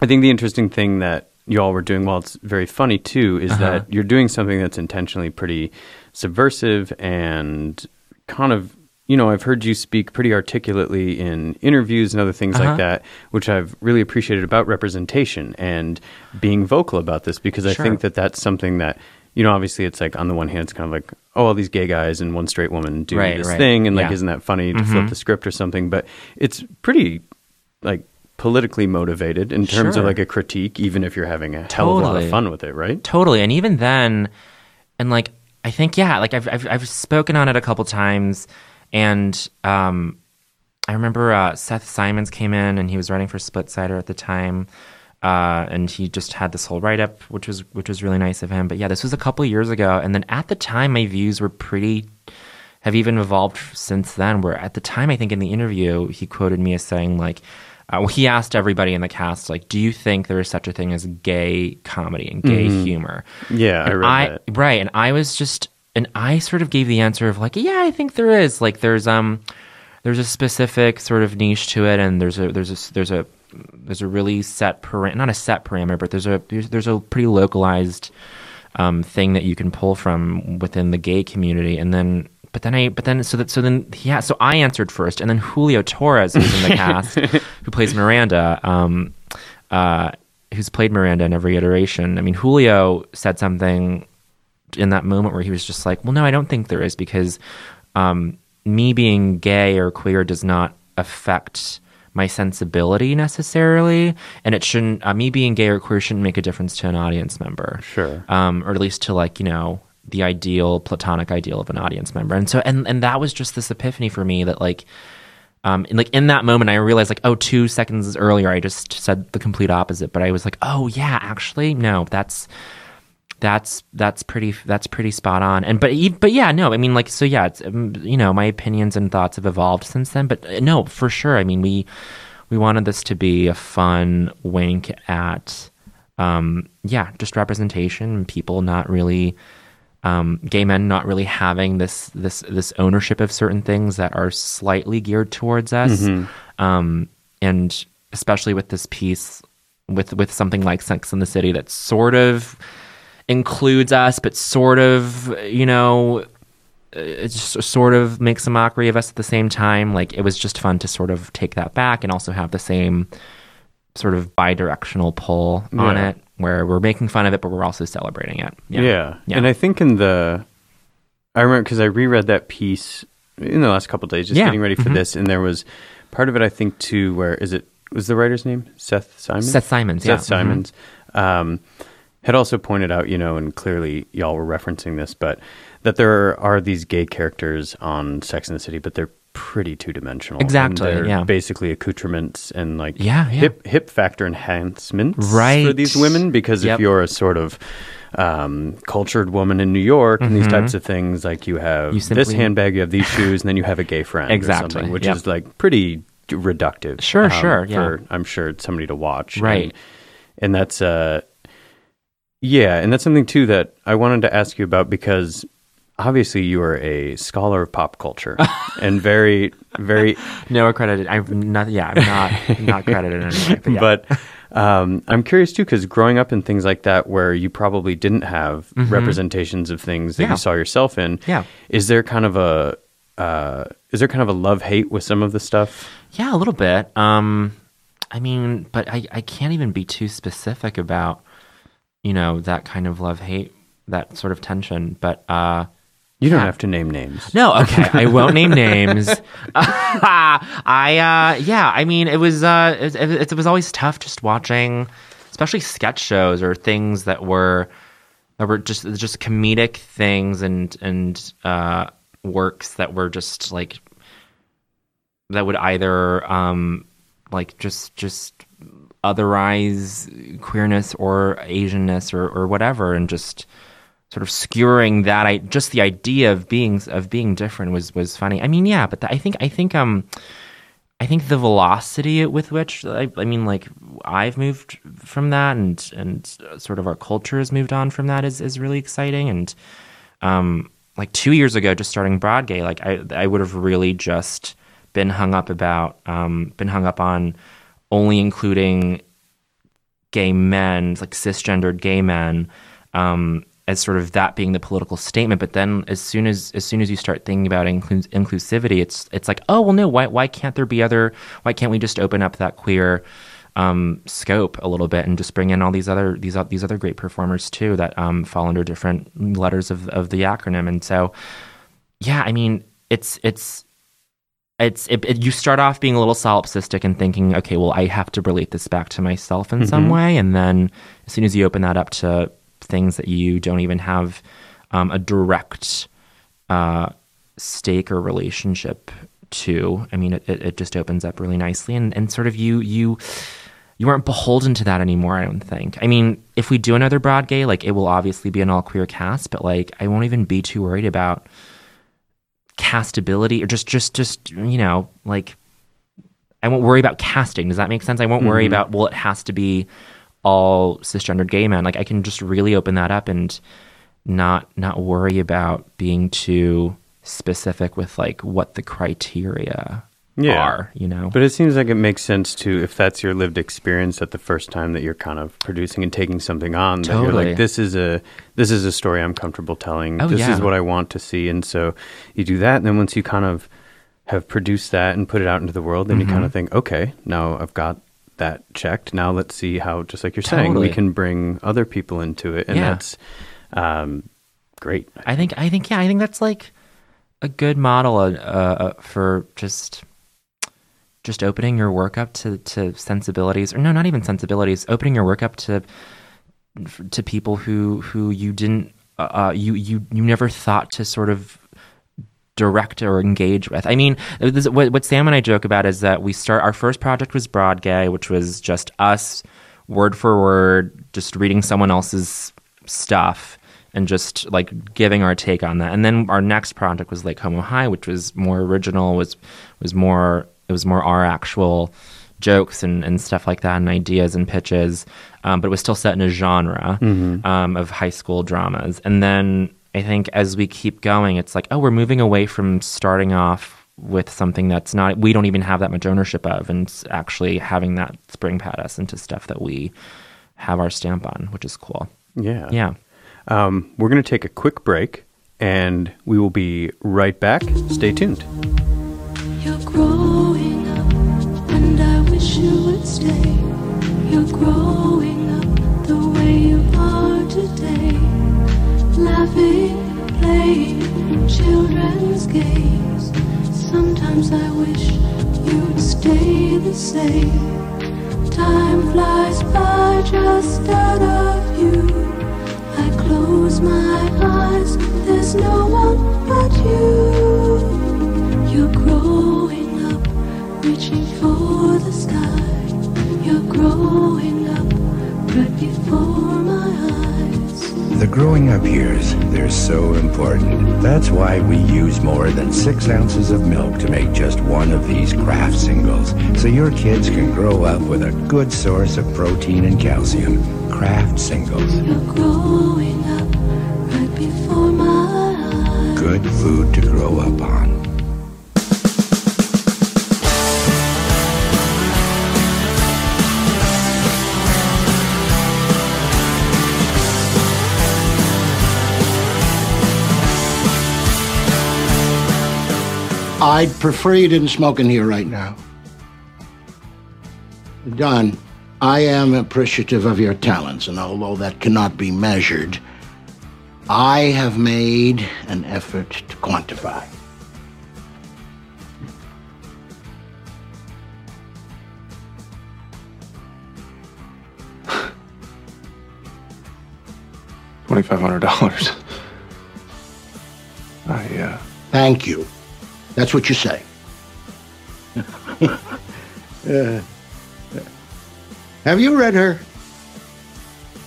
Speaker 8: I think the interesting thing that you all were doing, while it's very funny too, is
Speaker 9: Uh-huh.
Speaker 8: that you're doing something that's intentionally pretty subversive and kind of. You know, I've heard you speak pretty articulately in interviews and other things
Speaker 9: Uh-huh.
Speaker 8: like that, which I've really appreciated about representation and being vocal about this because I
Speaker 9: Sure.
Speaker 8: think that that's something that, you know, obviously it's like on the one hand, it's kind of like, oh, all these gay guys and one straight woman do
Speaker 9: Right,
Speaker 8: this
Speaker 9: right.
Speaker 8: thing, and like,
Speaker 9: Yeah. Mm-hmm.
Speaker 8: isn't that funny to flip the script or something? But it's pretty like politically motivated in terms
Speaker 9: Sure.
Speaker 8: of like a critique, even if you're having a hell of a lot of fun with it, right?
Speaker 9: Totally. And even then, and like, I think, yeah, like I've, I've, I've spoken on it a couple times. And um, I remember uh, Seth Simons came in and he was writing for Splitsider at the time. Uh, and he just had this whole write up, which was which was really nice of him. But yeah, this was a couple years ago, and then at the time, my views were pretty have even evolved since then. Where at the time, I think in the interview, he quoted me as saying like, uh, well, he asked everybody in the cast like, "Do you think there is such a thing as gay comedy and gay humor?"
Speaker 8: Yeah, I
Speaker 9: And
Speaker 8: read that.
Speaker 9: Right, and I was just, and I sort of gave the answer of like, "Yeah, I think there is." Like, there's um, there's a specific sort of niche to it, and there's a there's a there's a there's a really set param not a set parameter, but there's a there's, there's a pretty localized um, thing that you can pull from within the gay community, and then but then I but then so that so then yeah so I answered first, and then Julio Torres who's in the cast who plays Miranda, um, uh, who's played Miranda in every iteration. I mean Julio said something in that moment where he was just like, well, no, I don't think there is because um, me being gay or queer does not affect my sensibility necessarily, and it shouldn't. Uh, me being gay or queer shouldn't make a difference to an audience member,
Speaker 8: Sure.
Speaker 9: um, or at least to like you know the ideal platonic ideal of an audience member. And so, and and that was just this epiphany for me that like. Um, and like in that moment, I realized like, oh, two seconds earlier, I just said the complete opposite. But I was like, oh yeah, actually, no, that's that's that's pretty that's pretty spot on and but but yeah no i mean like so yeah it's um, you know my opinions and thoughts have evolved since then but uh, no for sure i mean we we wanted this to be a fun wink at um yeah just representation people not really um gay men not really having this this this ownership of certain things that are slightly geared towards us um and especially with this piece with with something like sex in the city that sort of includes us, but sort of, you know, it just sort of makes a mockery of us at the same time. Like it was just fun to sort of take that back and also have the same sort of bi-directional pull on
Speaker 8: Yeah.
Speaker 9: it, where we're making fun of it, but we're also celebrating it.
Speaker 8: Yeah.
Speaker 9: Yeah.
Speaker 8: And I think in the, I remember because I reread that piece in the last couple of days, just
Speaker 9: Yeah.
Speaker 8: getting ready for
Speaker 9: Mhm.
Speaker 8: this, and there was part of it I think too where is it was the writer's name Seth Simons?
Speaker 9: Seth Simons,
Speaker 8: Seth
Speaker 9: yeah.
Speaker 8: Simons. Um, had also pointed out, you know, and clearly y'all were referencing this, but that there are these gay characters on Sex and the City, but they're pretty two dimensional.
Speaker 9: Exactly, yeah.
Speaker 8: Basically accoutrements and like
Speaker 9: Yeah, yeah.
Speaker 8: hip hip factor enhancements
Speaker 9: right.
Speaker 8: for these women because
Speaker 9: Yep.
Speaker 8: if you're a sort of um, cultured woman in New York and these
Speaker 9: Mhm.
Speaker 8: types of things, like you have
Speaker 9: You
Speaker 8: this handbag, you have these shoes, and then you have a gay friend,
Speaker 9: Exactly,
Speaker 8: or something, which
Speaker 9: yep.
Speaker 8: is like pretty reductive.
Speaker 9: Sure,
Speaker 8: um,
Speaker 9: sure, yeah.
Speaker 8: For I'm sure somebody to watch,
Speaker 9: Right.
Speaker 8: And, and that's uh, yeah, and that's something too that I wanted to ask you about because obviously you are a scholar of pop culture and very, very
Speaker 9: No accredited. I'm not. Yeah, I'm not not credited anyway. But, yeah.
Speaker 8: but um, I'm curious too because growing up in things like that, where you probably didn't have representations of things that
Speaker 9: Mm-hmm. Yeah.
Speaker 8: you saw yourself in,
Speaker 9: Yeah.
Speaker 8: is there kind of a uh, is there kind of a love hate with some of the stuff?
Speaker 9: Yeah, a little bit. Um, I mean, but I, I can't even be too specific about, you know, that kind of love hate, that sort of tension. But uh,
Speaker 8: You don't have to name names.
Speaker 9: no, okay, I won't name names. I uh, yeah, I mean, it was uh, it, it, it was always tough just watching, especially sketch shows or things that were that were just just comedic things and and uh, works that were just like that would either um like just just otherize queerness or asianness or or whatever and just sort of skewering that I just the idea of being of being different was was funny. I mean, yeah, but the, I think I think um I think the velocity with which I, I mean like I've moved from that and and sort of our culture has moved on from that is is really exciting and um like 2 years ago just starting Broadgay like I I would have really just been hung up about um been hung up on only including gay men, like cisgendered gay men, um, as sort of that being the political statement. But then, as soon as as soon as you start thinking about inclus- inclusivity, it's it's like, oh well, no, why why can't there be other? Why can't we just open up that queer um, scope a little bit and just bring in all these other these these other great performers too that um, fall under different letters of of the acronym. And so, yeah, I mean, it's it's it's it, it- you start off being a little solipsistic and thinking, okay, well, I have to relate this back to myself in some way, and then as soon as you open that up to things that you don't even have um, a direct uh, stake or relationship to, I mean, it, it, just opens up really nicely, and and sort of you you you aren't beholden to that anymore. I don't think. I mean, if we do another broad gay, like it will obviously be an all queer cast, but like I won't even be too worried about castability or just just just you know like I won't worry about casting. Does that make sense? I won't worry about well, it has to be all cisgendered gay men. Like I can just really open that up and not not worry about being too specific with like what the criteria
Speaker 8: Yeah.
Speaker 9: are. You know,
Speaker 8: But it seems like it makes sense to if that's your lived experience at the first time that you're kind of producing and taking something on that you're
Speaker 9: Totally.
Speaker 8: like this is a this is a story I'm comfortable telling.
Speaker 9: Oh,
Speaker 8: this
Speaker 9: yeah.
Speaker 8: is what I want to see and so you do that and then once you kind of have produced that and put it out into the world then you
Speaker 9: Mm-hmm.
Speaker 8: kind of think okay, now I've got that checked. Now let's see how just like you're saying we can bring other people into it and
Speaker 9: Yeah.
Speaker 8: that's um great.
Speaker 9: I think I think yeah, I think that's like a good model uh, uh, for just just opening your work up to, to sensibilities or no, not even sensibilities, opening your work up to to people who who you didn't uh, uh, you you you never thought to sort of direct or engage with. I mean, this, what, what Sam and I joke about is that we start our first project was Broadgay, which was just us word for word, just reading someone else's stuff and just like giving our take on that. And then our next project was Lake Homo High, which was more original, was was more it was more our actual jokes and, and stuff like that and ideas and pitches. Um, but it was still set in a genre um, of high school dramas. And then I think as we keep going, it's like, oh, we're moving away from starting off with something that's not we don't even have that much ownership of and actually having that spring pad us into stuff that we have our stamp on, which is cool.
Speaker 8: Yeah.
Speaker 9: Yeah.
Speaker 8: Um, we're going to take a quick break and we will be right back. Stay tuned.
Speaker 10: You're growing up, and I wish you would stay. You're growing up the way you are today. Laughing, playing, children's games. Sometimes I wish you'd stay the same. Time flies by just out of view. I close my eyes, there's no one but you. You're growing up, reaching for the sky. You're growing up right before my eyes.
Speaker 11: The growing up years, they're so important. That's why we use more than six ounces of milk to make just one of these Kraft singles. So your kids can grow up with a good source of protein and calcium. Kraft singles.
Speaker 10: You're growing up right before my eyes.
Speaker 11: Good food to grow up on.
Speaker 12: I'd prefer you didn't smoke in here right now. Don, I am appreciative of your talents, and although that cannot be measured, I have made an effort to quantify.
Speaker 13: Twenty-five hundred dollars. I uh,
Speaker 12: Thank you. That's what you say. Uh, have you read her?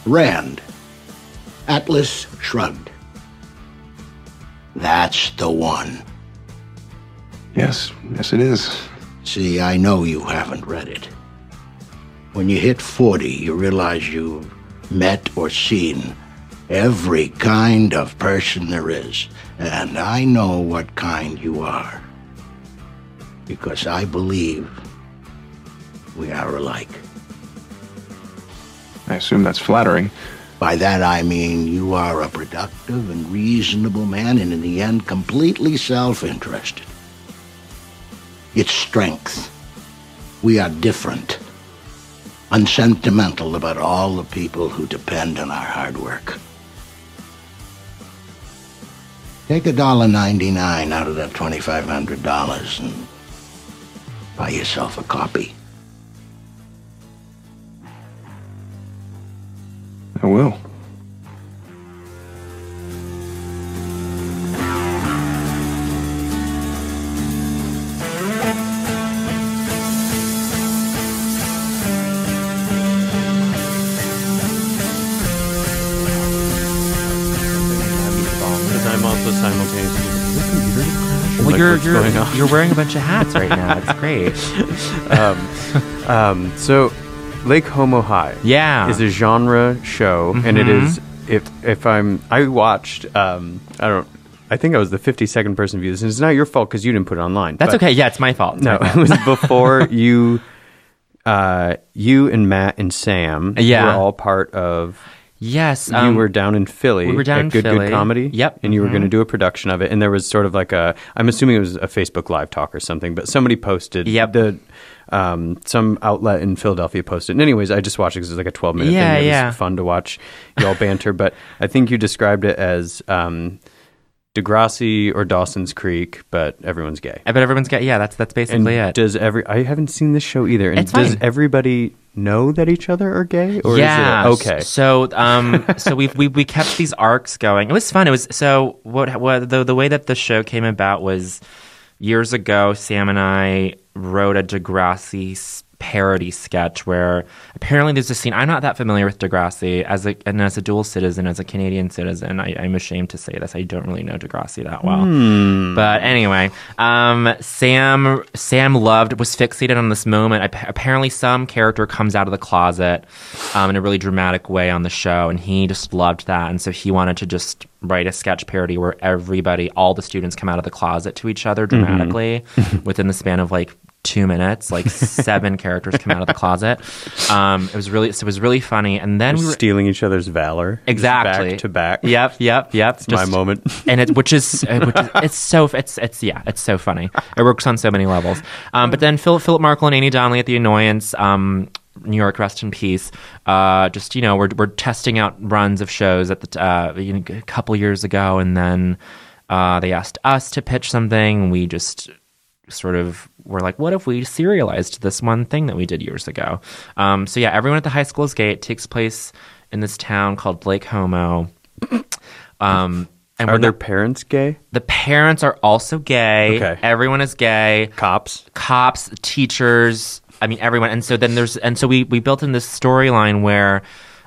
Speaker 12: Rand. Atlas Shrugged. That's the one.
Speaker 13: yes, yes, it is.
Speaker 12: See, I know you haven't read it. When you hit 40, you realize you've met or seen every kind of person there is. And I know what kind you are. Because I believe we are alike.
Speaker 13: I assume that's flattering.
Speaker 12: By that I mean you are a productive and reasonable man, and in the end, completely self interested. It's strength. We are different. unsentimental about all the people who depend on our hard work. Take a dollar ninety-nine out of that twenty-five hundred dollars and buy yourself a copy.
Speaker 13: I will.
Speaker 9: Wearing a bunch of hats right now. It's great.
Speaker 8: um, um, so, Lake Homo High.
Speaker 9: Yeah.
Speaker 8: is a genre show, and it is if if I'm I watched um, I don't I think I was the 52nd person to view this, and it's not your fault because you didn't put it online.
Speaker 9: That's okay. Yeah, it's my fault. It's
Speaker 8: No,
Speaker 9: my
Speaker 8: it was before you. Uh, you and Matt and Sam
Speaker 9: Yeah.
Speaker 8: were all part of.
Speaker 9: Yes,
Speaker 8: you
Speaker 9: um,
Speaker 8: were down in Philly.
Speaker 9: we were down
Speaker 8: at
Speaker 9: in
Speaker 8: Good
Speaker 9: Philly.
Speaker 8: Good Comedy.
Speaker 9: Yep,
Speaker 8: and you were
Speaker 9: mhm.
Speaker 8: going to do a production of it, and there was sort of like a. I'm assuming it was a Facebook Live talk or something, but somebody posted.
Speaker 9: Yep.
Speaker 8: The um, some outlet in Philadelphia posted. And anyways, I just watched it because it was like a 12 minute
Speaker 9: Yeah,
Speaker 8: thing. It
Speaker 9: yeah.
Speaker 8: was fun to watch y'all banter, but I think you described it as. Um, Degrassi or Dawson's Creek, but everyone's gay.
Speaker 9: I bet everyone's gay. Yeah, that's that's basically
Speaker 8: and
Speaker 9: it.
Speaker 8: Does every? I haven't seen this show either. And
Speaker 9: It's
Speaker 8: does
Speaker 9: fine.
Speaker 8: everybody know that each other are gay? Or
Speaker 9: yeah.
Speaker 8: Is it, okay.
Speaker 9: So, um, so we we we kept these arcs going. It was fun. It was so what what the the way that the show came about was years ago. Sam and I wrote a Degrassi parody sketch where apparently there's a scene. I'm not that familiar with Degrassi as a and as a dual citizen, as a Canadian citizen. I, I'm ashamed to say this. I don't really know Degrassi that well.
Speaker 8: Hmm.
Speaker 9: But anyway, um, Sam Sam loved was fixated on this moment. Appa- Apparently, some character comes out of the closet um, in a really dramatic way on the show, and he just loved that. And so he wanted to just write a sketch parody where everybody, all the students, come out of the closet to each other dramatically within the span of like two minutes. Like seven characters come out of the closet. Um, it was really it was really funny. And then we were,
Speaker 8: stealing each other's valor.
Speaker 9: Exactly.
Speaker 8: Back to back.
Speaker 9: Yep, yep, yep.
Speaker 8: It's my moment.
Speaker 9: and it which is, uh, which is it's so it's it's yeah it's so funny. It works on so many levels. Um, but then Philip Philip Markle and Annie Donnelly at the Annoyance. Um, New York, rest in peace. Uh, just you know, we're we're testing out runs of shows at the uh, you know, a couple years ago, and then uh, they asked us to pitch something. We just sort of were like, what if we serialized this one thing that we did years ago? Um, so yeah, everyone at the high school is gay. It takes place in this town called Lake Homo. Um, and
Speaker 8: Are their
Speaker 9: not-
Speaker 8: parents gay?
Speaker 9: the parents are also gay.
Speaker 8: Okay.
Speaker 9: Everyone is gay.
Speaker 8: Cops.
Speaker 9: Cops, teachers. I mean, everyone. And so then there's, and so we, we built in this storyline where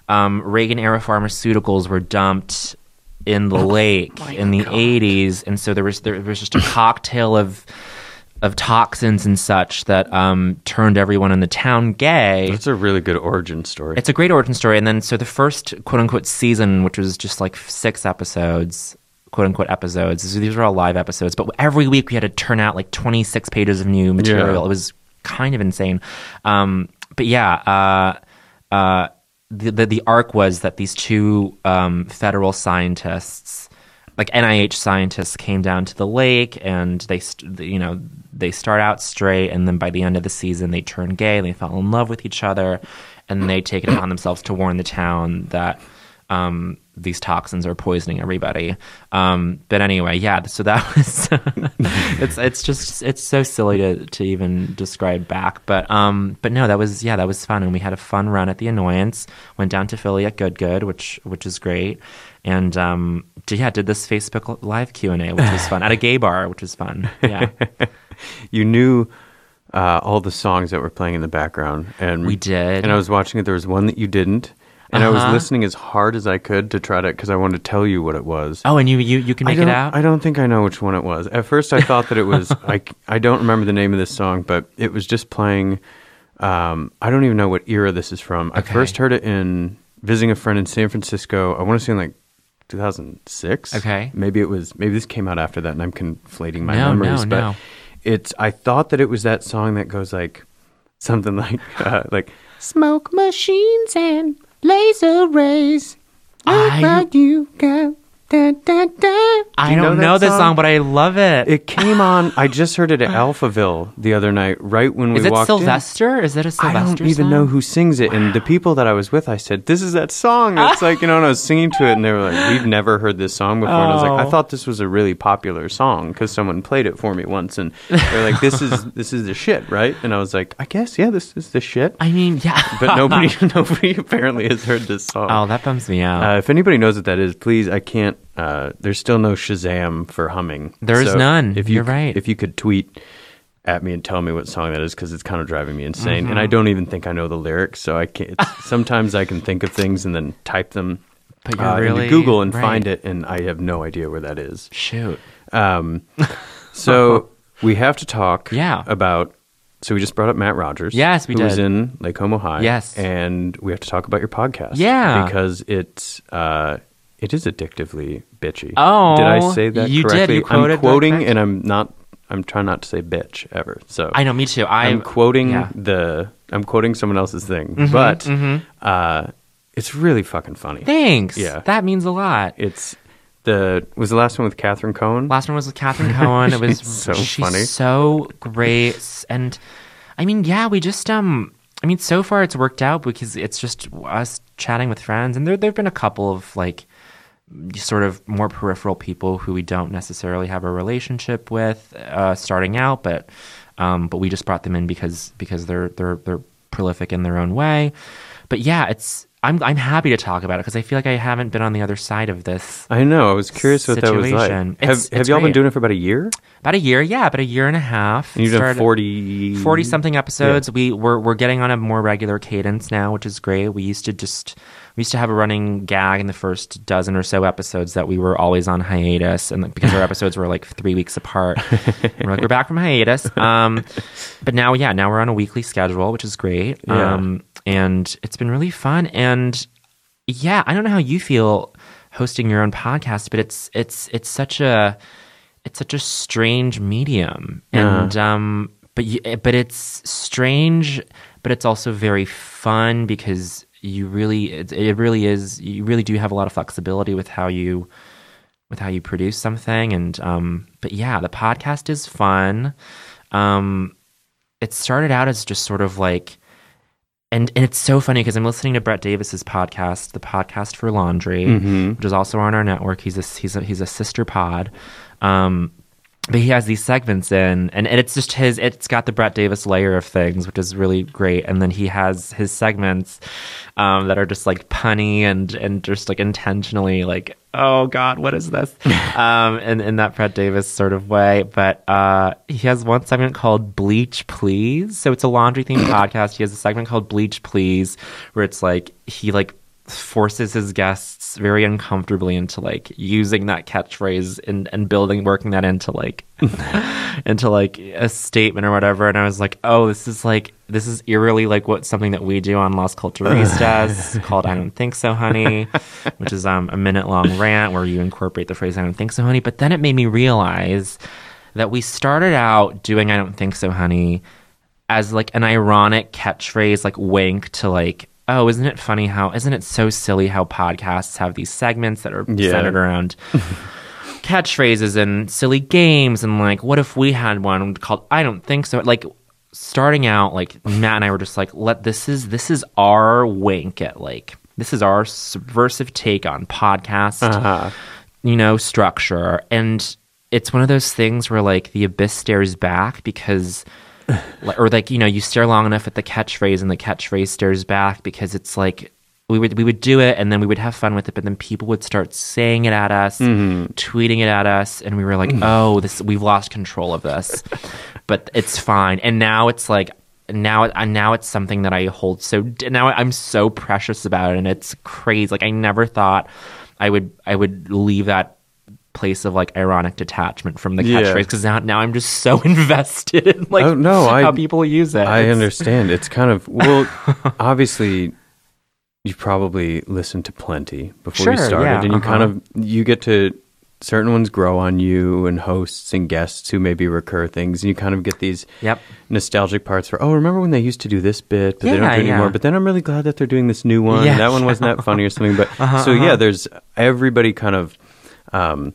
Speaker 9: um, Reagan era pharmaceuticals were dumped in the lake in the 80s. And so there was, there was just a cocktail of, of toxins and such that um, turned everyone in the town gay.
Speaker 8: That's a really good origin story.
Speaker 9: It's a great origin story. And then, so the first quote unquote season, which was just like six episodes, quote unquote episodes, so these were all live episodes, but every week we had to turn out like 26 pages of new material.
Speaker 8: Yeah.
Speaker 9: It was kind of insane. Um, but yeah, uh, uh, the, the, the arc was that these two um, federal scientists, like NIH scientists, came down to the lake and they, st- you know, they start out straight, and then by the end of the season, they turn gay. and They fall in love with each other, and they take it upon themselves to warn the town that um, these toxins are poisoning everybody. Um, but anyway, yeah. So that was it's it's just it's so silly to to even describe back. But um, but no, that was yeah, that was fun, and we had a fun run at the Annoyance. Went down to Philly at Good Good, which which is great, and um, yeah, did this Facebook live Q and A, which was fun at a gay bar, which was fun. Yeah.
Speaker 8: you knew uh, all the songs that were playing in the background, and
Speaker 9: We did.
Speaker 8: And I was watching it. There was one that you didn't, and I was
Speaker 9: Uh-huh.
Speaker 8: listening as hard as I could to try to because I wanted to tell you what it was.
Speaker 9: Oh, and you you you can make it out.
Speaker 8: I don't think I know which one it was. At first, I thought that it was. I I don't remember the name of this song, but it was just playing. Um, I don't even know what era this is from. I first heard it in visiting a friend in San Francisco. I want to say in like 2006.
Speaker 9: Okay.
Speaker 8: maybe it was. Maybe this came out after that, and I'm conflating my
Speaker 9: No, no,
Speaker 8: but
Speaker 9: no.
Speaker 8: It's. I thought that it was that song that goes like something like uh, like smoke machines and laser rays.
Speaker 9: I-
Speaker 8: you got da, da, da.
Speaker 9: I
Speaker 8: you
Speaker 9: don't
Speaker 8: that
Speaker 9: know, this song, but I love it.
Speaker 8: It came on. I just heard it at Alphaville the other night, right when we
Speaker 9: Is it
Speaker 8: walked
Speaker 9: Sylvester? Is it a
Speaker 8: in.
Speaker 9: Sylvester
Speaker 8: I don't even
Speaker 9: song?
Speaker 8: know who sings it, and the people that I was with, I said, "This is that song." It's like you know, and I was singing to it, and they were like, "We've never heard this song before." And I was like,
Speaker 9: Oh.
Speaker 8: "I thought this was a really popular song because someone played it for me once," and they're like, "This is this is the shit, right?" And I was like, "I guess, yeah, this is the shit."
Speaker 9: I mean, yeah,
Speaker 8: but nobody nobody apparently has heard this song.
Speaker 9: Oh, that bums me out.
Speaker 8: Uh, if anybody knows what that is, please. I can't. Uh, there's still no Shazam for humming.
Speaker 9: There is
Speaker 8: So
Speaker 9: none.
Speaker 8: If you,
Speaker 9: You're right.
Speaker 8: If you could tweet at me and tell me what song that is, because it's kind of driving me insane, and
Speaker 9: Mhm.
Speaker 8: I don't even think I know the lyrics. So I can't. Sometimes I can think of things and then type them
Speaker 9: But
Speaker 8: uh,
Speaker 9: really-
Speaker 8: into Google and
Speaker 9: right.
Speaker 8: find it, and I have no idea where that is.
Speaker 9: Shoot.
Speaker 8: Um, so we have to talk.
Speaker 9: Yeah.
Speaker 8: About. So we just brought up Matt Rogers.
Speaker 9: Yes, we
Speaker 8: who was in Lake Homo High.
Speaker 9: Yes.
Speaker 8: and we have to talk about your podcast.
Speaker 9: Yeah.
Speaker 8: because it's uh, it is addictively bitchy.
Speaker 9: Oh,
Speaker 8: did I say that
Speaker 9: you did.
Speaker 8: correctly?
Speaker 9: You quoted
Speaker 8: I'm quoting, and I'm not. I'm trying not to say bitch ever. So
Speaker 9: I know, me too. I-
Speaker 8: I'm quoting
Speaker 9: yeah.
Speaker 8: the. I'm quoting someone else's thing,
Speaker 9: Mhm,
Speaker 8: but
Speaker 9: mhm.
Speaker 8: uh, it's really fucking funny.
Speaker 9: Thanks.
Speaker 8: Yeah,
Speaker 9: That means a lot.
Speaker 8: it's the was the last one with Catherine Cohen.
Speaker 9: Last one was with Catherine Cohen. It was
Speaker 8: so
Speaker 9: she's
Speaker 8: funny.
Speaker 9: so great, and I mean, yeah, we just um, I mean, so far it's worked out because it's just us chatting with friends, and there there've been a couple of like sort of more peripheral people who we don't necessarily have a relationship with uh, starting out, but um, but we just brought them in because because they're they're they're prolific in their own way. But yeah, it's I'm I'm happy to talk about it because I feel like I haven't been on the other side of this.
Speaker 8: I know. I was curious what that was like.
Speaker 9: situation.
Speaker 8: Have,
Speaker 9: It's-
Speaker 8: have y'all been doing it for about a year?
Speaker 9: About a year, yeah, about a year and a half.
Speaker 8: And you've done
Speaker 9: Started-
Speaker 8: 40
Speaker 9: 40 something episodes. We we're we're getting on a more regular cadence now, which is great. We used to just we used to have a running gag in the first dozen or so episodes that we were always on hiatus, and like, because our episodes were like three weeks apart, we're like we're back from hiatus. Um, but now, yeah, now we're on a weekly schedule, which is great.
Speaker 8: Yeah.
Speaker 9: Um, and it's been really fun. And yeah, I don't know how you feel hosting your own podcast, but it's it's it's such a it's such a strange medium,
Speaker 8: Yeah.
Speaker 9: and um, but you, but it's strange, but it's also very fun because you really it, it really is you really do have a lot of flexibility with how you with how you produce something, and um, but yeah, the podcast is fun. Um, it started out as just sort of like and and it's so funny because I'm listening to Brett Davis's podcast, the podcast for laundry,
Speaker 8: Mhm.
Speaker 9: which is also on our network. He's a he's a he's a sister pod. Um, but he has these segments in, and, and it's just his. It's got the Brett Davis layer of things, which is really great. And then he has his segments um, that are just like punny and and just like intentionally like, oh God, what is this? um, in in that Brett Davis sort of way. But uh, he has one segment called Bleach Please. So it's a laundry themed podcast. He has a segment called Bleach Please, where it's like he like forces his guests very uncomfortably into like using that catchphrase and, and building working that into like into like a statement or whatever. And i was like oh this is like this is eerily like what something that we do on las culturistas called i don't think so honey which is um, a minute long rant where you incorporate the phrase i don't think so honey. But then it made me realize that we started out doing i don't think so honey as like an ironic catchphrase like wink to like oh isn't it funny how isn't it so silly how podcasts have these segments that are
Speaker 8: Yeah.
Speaker 9: centered around catchphrases and silly games and like what if we had one called I don't think so like starting out like Matt and I were just like let this is this is our wink at like this is our subversive take on podcast
Speaker 8: Uh-huh.
Speaker 9: you know structure and it's one of those things where like the abyss stares back because or like you know you stare long enough at the catchphrase and the catchphrase stares back because it's like we would we would do it and then we would have fun with it but then people would start saying it at us
Speaker 8: Mhm.
Speaker 9: tweeting it at us and we were like oh this we've lost control of this. But it's fine. And now it's like now now it's something that I hold so now I'm so precious about it and it's crazy. Like I never thought I would I would leave that place of like ironic detachment from the
Speaker 8: Yeah.
Speaker 9: catchphrase because now now I'm just so invested in like
Speaker 8: oh no, I,
Speaker 9: how people use it.
Speaker 8: I
Speaker 9: It's-
Speaker 8: understand. It's kind of well, obviously, you probably listened to plenty before you started,
Speaker 9: yeah,
Speaker 8: and you kind
Speaker 9: uh-huh.
Speaker 8: of you get to certain ones grow on you, and hosts and guests who maybe recur things, and you kind of get these
Speaker 9: Yep.
Speaker 8: nostalgic parts for oh, remember when they used to do this bit, but they don't do it anymore. But then I'm really glad that they're doing this new one.
Speaker 9: Yeah,
Speaker 8: that one wasn't that funny or something. But
Speaker 9: Uh-huh,
Speaker 8: so yeah,
Speaker 9: uh-huh.
Speaker 8: there's everybody kind of. Um,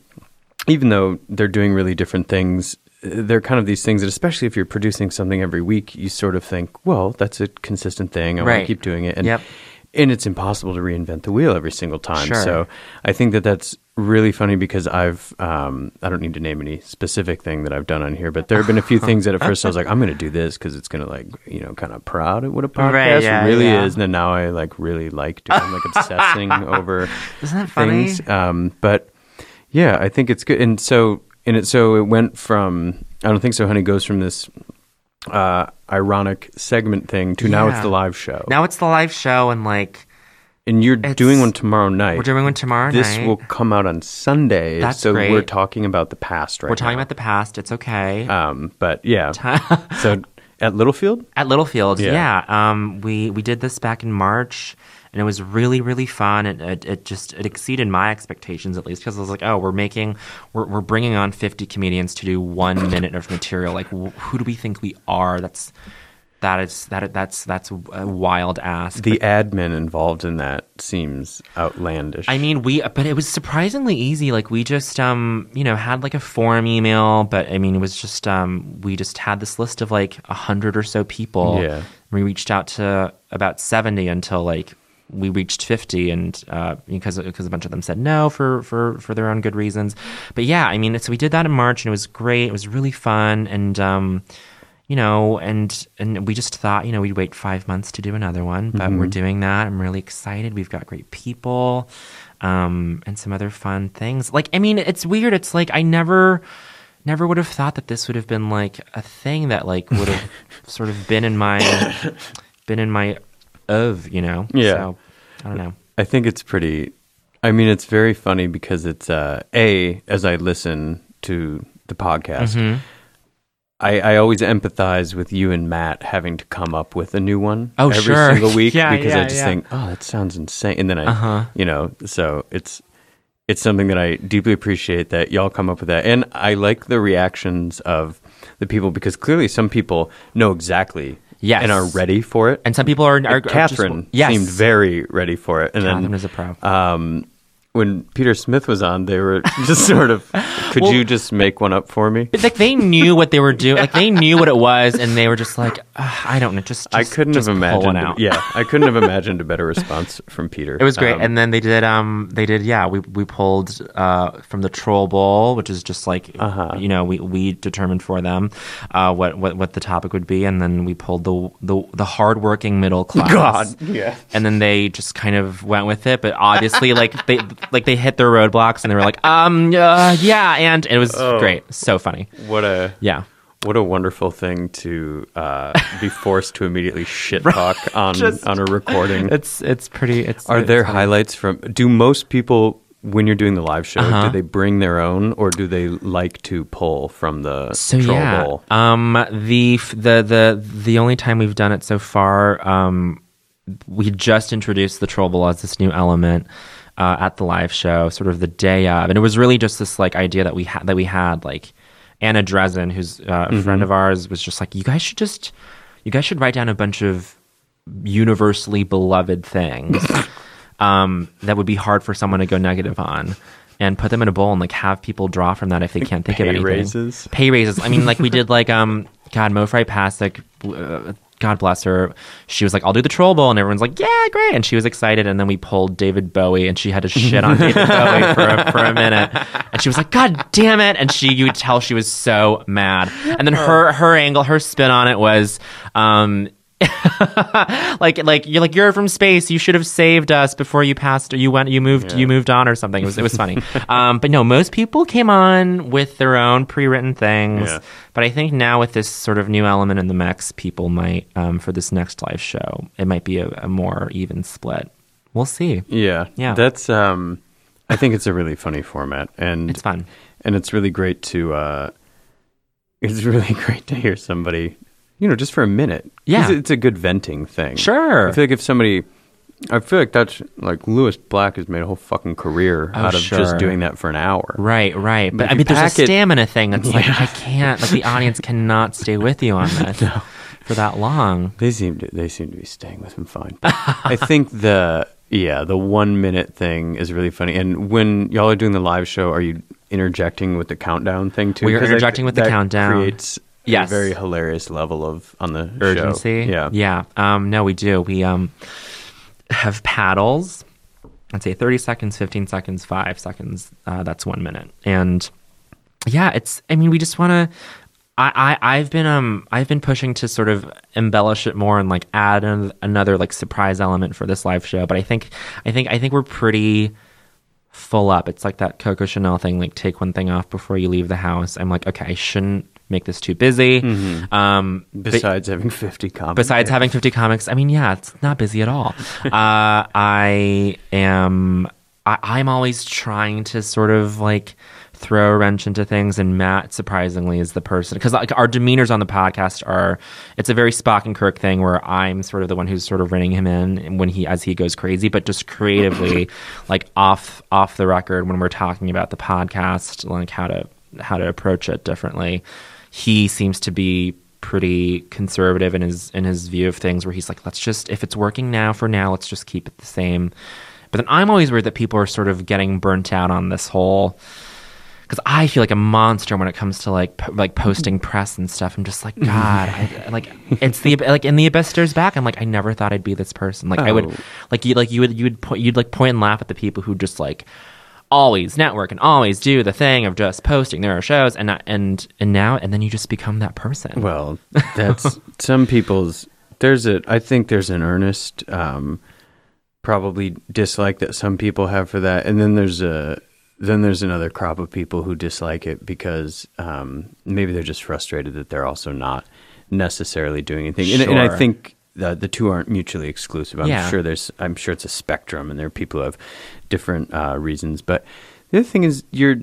Speaker 8: even though they're doing really different things, they're kind of these things that, especially if you're producing something every week, you sort of think, well, that's a consistent thing. I want to keep doing it. And,
Speaker 9: Yep.
Speaker 8: and it's impossible to reinvent the wheel every single time.
Speaker 9: Sure.
Speaker 8: So I think that that's really funny because I've, um, I don't need to name any specific thing that I've done on here, but there have been a few things that at first I was like, I'm going to do this because it's going to like, you know, kind of proud at what a podcast
Speaker 9: Right, yeah,
Speaker 8: really
Speaker 9: yeah.
Speaker 8: is. And then now I like really like doing, I'm like obsessing over
Speaker 9: Isn't that funny?
Speaker 8: things. Um, but yeah, I think it's good. And so, and it, so it went from, I don't think so, honey, goes from this, uh, ironic segment thing to now it's the live show.
Speaker 9: Now it's the live show, and like
Speaker 8: and you're
Speaker 9: it's-
Speaker 8: doing one tomorrow night.
Speaker 9: we're doing one tomorrow night.
Speaker 8: This
Speaker 9: night.
Speaker 8: will come out on Sunday.
Speaker 9: That's
Speaker 8: so
Speaker 9: great.
Speaker 8: we're talking about the past right
Speaker 9: We're talking about the past. It's okay.
Speaker 8: Um, but yeah. so at Littlefield?
Speaker 9: At Littlefield,
Speaker 8: Yeah.
Speaker 9: yeah. Um, we we did this back in March, and it was really really fun. It it, it just it exceeded my expectations at least because I was like, oh, we're making we're we're bringing on fifty comedians to do one minute of material. Like, wh- who do we think we are? That's that is that that's that's a wild ask.
Speaker 8: The admin involved in that seems outlandish.
Speaker 9: I mean, we, but it was surprisingly easy. Like we just, um, you know, had like a form email, but I mean, it was just, um, we just had this list of like a hundred or so people.
Speaker 8: Yeah.
Speaker 9: We reached out to about seventy until like we reached fifty, and uh, because because a bunch of them said no for for for their own good reasons. But yeah, I mean, so we did that in March, and it was great. It was really fun, and um, you know, and and we just thought, you know, we'd wait five months to do another one, but we're
Speaker 8: Mhm.
Speaker 9: doing that. I'm really excited. We've got great people, um, and some other fun things. Like, I mean, it's weird. It's like I never, never would have thought that this would have been like a thing that like would have sort of been in my, been in my of, you know.
Speaker 8: Yeah.
Speaker 9: So, I don't know.
Speaker 8: I think it's pretty. I mean, it's very funny because it's uh, a as I listen to the podcast,
Speaker 9: Mhm.
Speaker 8: I, I always empathize with you and Matt having to come up with a new one
Speaker 9: Oh,
Speaker 8: every
Speaker 9: sure.
Speaker 8: single week
Speaker 9: Yeah,
Speaker 8: because I just
Speaker 9: yeah.
Speaker 8: think, oh, that sounds insane, and then I,
Speaker 9: Uh-huh.
Speaker 8: you know, so it's it's something that I deeply appreciate that y'all come up with that, and I like the reactions of the people because clearly some people know exactly.
Speaker 9: Yes.
Speaker 8: and are ready for it,
Speaker 9: And some people are- are- are just-
Speaker 8: Catherine
Speaker 9: yes.
Speaker 8: seemed very ready for it, and
Speaker 9: Catherine
Speaker 8: then
Speaker 9: is a pro.
Speaker 8: um, when Peter Smith was on, they were just sort of, could
Speaker 9: Well-
Speaker 8: you just make one up for me?
Speaker 9: Like they knew what they were doing. Like they knew what it was, and they were just like, I don't know. Just,
Speaker 8: I couldn't
Speaker 9: just
Speaker 8: have imagined.
Speaker 9: out.
Speaker 8: Yeah, I couldn't have imagined a better response from Peter.
Speaker 9: It was great,
Speaker 8: Um,
Speaker 9: and then they did. Um, they did. Yeah, we we pulled uh, from the Troll Bowl, which is just like
Speaker 8: Uh-huh.
Speaker 9: you know we, we determined for them uh, what, what what the topic would be, and then we pulled the the the hardworking middle class.
Speaker 8: God, yeah.
Speaker 9: And then they just kind of went with it, but obviously, like they like they hit their roadblocks, and they were like, um, uh, yeah, and it was
Speaker 8: Oh.
Speaker 9: great, so funny.
Speaker 8: what a
Speaker 9: Yeah.
Speaker 8: what a wonderful thing to uh, be forced to immediately shit talk on
Speaker 9: Just-
Speaker 8: on a recording.
Speaker 9: It's it's pretty. It's
Speaker 8: Are
Speaker 9: it's
Speaker 8: there
Speaker 9: funny.
Speaker 8: highlights from? Do most people when you're doing the live show,
Speaker 9: Uh-huh.
Speaker 8: do they bring their own, or do they like to pull from the
Speaker 9: So
Speaker 8: troll
Speaker 9: yeah,
Speaker 8: bowl?
Speaker 9: um, the f- the the the only time we've done it so far, um, we just introduced the troll bowl as this new element uh, at the live show, sort of the day of, and it was really just this like idea that we had that we had like Anna Dresden, who's uh, a friend
Speaker 8: Mhm.
Speaker 9: of ours, was just like, you guys should just, you guys should write down a bunch of universally beloved things um, that would be hard for someone to go negative on. And put them in a bowl and like have people draw from that if they can't think of
Speaker 8: Pay
Speaker 9: anything.
Speaker 8: raises?
Speaker 9: Pay raises. I mean, like we did like um, God, Mo Fry Pasek, uh, God bless her. She was like, "I'll do the troll bowl," and everyone's like, "Yeah, great!" And she was excited. And then we pulled David Bowie, and she had to shit on David Bowie for a, for a minute. And she was like, "God damn it!" And she, you could tell she was so mad. And then her her angle, her spin on it was, um, like like you're like you're from space. You should have saved us before you passed. Or you went. You moved. You moved on or something. It was it was funny. um, but no, most people came on with their own pre-written things.
Speaker 8: Yeah.
Speaker 9: But I think now with this sort of new element in the mix, people might um, for this next live show, it might be a, a more even split. We'll see.
Speaker 8: Yeah,
Speaker 9: Yeah.
Speaker 8: That's um, I think it's a really funny format, and
Speaker 9: It's fun.
Speaker 8: and it's really great to. Uh, it's really great to hear somebody, you know, just for a minute.
Speaker 9: Yeah.
Speaker 8: it's a good venting thing.
Speaker 9: Sure.
Speaker 8: I feel like if somebody, I feel like that's like Lewis Black has made a whole fucking career
Speaker 9: Oh,
Speaker 8: out of
Speaker 9: sure.
Speaker 8: just doing that for an hour.
Speaker 9: Right, right. But
Speaker 8: if
Speaker 9: I mean, there's a
Speaker 8: it-
Speaker 9: stamina thing. It's like I can't. Like the audience cannot stay with you on this for that long.
Speaker 8: They seem to they seem to be staying with him fine. I think the yeah the one minute thing is really funny. And when y'all are doing the live show, are you interjecting with the countdown thing too.
Speaker 9: We are interjecting
Speaker 8: th-
Speaker 9: with the
Speaker 8: that
Speaker 9: countdown.
Speaker 8: Creates
Speaker 9: Yes.
Speaker 8: a very hilarious level of on the
Speaker 9: urgency.
Speaker 8: Show. Yeah,
Speaker 9: yeah. Um, no, we do. We um have paddles. I'd say thirty seconds, fifteen seconds, five seconds. Uh, that's one minute, and yeah, it's. I mean, we just want to. I, I I've been um I've been pushing to sort of embellish it more and like add an, another like surprise element for this live show. But I think I think I think we're pretty full up. It's like that Coco Chanel thing, like take one thing off before you leave the house. I'm like, okay, I shouldn't make this too busy. Um, but-
Speaker 8: Besides having fifty comics.
Speaker 9: besides having 50 comics i mean yeah it's not busy at all uh, i am I, i'm always trying to sort of like throw a wrench into things and matt surprisingly is the person because like our demeanors on the podcast are it's a very spock and kirk thing where i'm sort of the one who's sort of reining him in when he as he goes crazy but just creatively like off off the record when we're talking about the podcast like how to how to approach it differently he seems to be pretty conservative in his in his view of things where he's like let's just if it's working now for now let's just keep it the same. But then i'm always worried that people are sort of getting burnt out on this whole because i feel like a monster when it comes to like po- like posting press and stuff. I'm just like god I, like it's the like in the abyss stares back. I'm like i never thought i'd be this person. Like i would
Speaker 8: Oh.
Speaker 9: like you like you would you would point you'd like point and laugh at the people who just like always network and always do the thing of just posting there are shows and not, and and now and then you just become that person
Speaker 8: Well, that's some people's. There's a. I think there's an earnest, um, probably dislike that some people have for that, and then there's a. Then there's another crop of people who dislike it because um, maybe they're just frustrated that they're also not necessarily doing anything. And, and I think that the two aren't mutually exclusive. I'm
Speaker 9: Yeah.
Speaker 8: sure there's. I'm sure it's a spectrum, and there are people who have different uh, reasons. But the other thing is, you're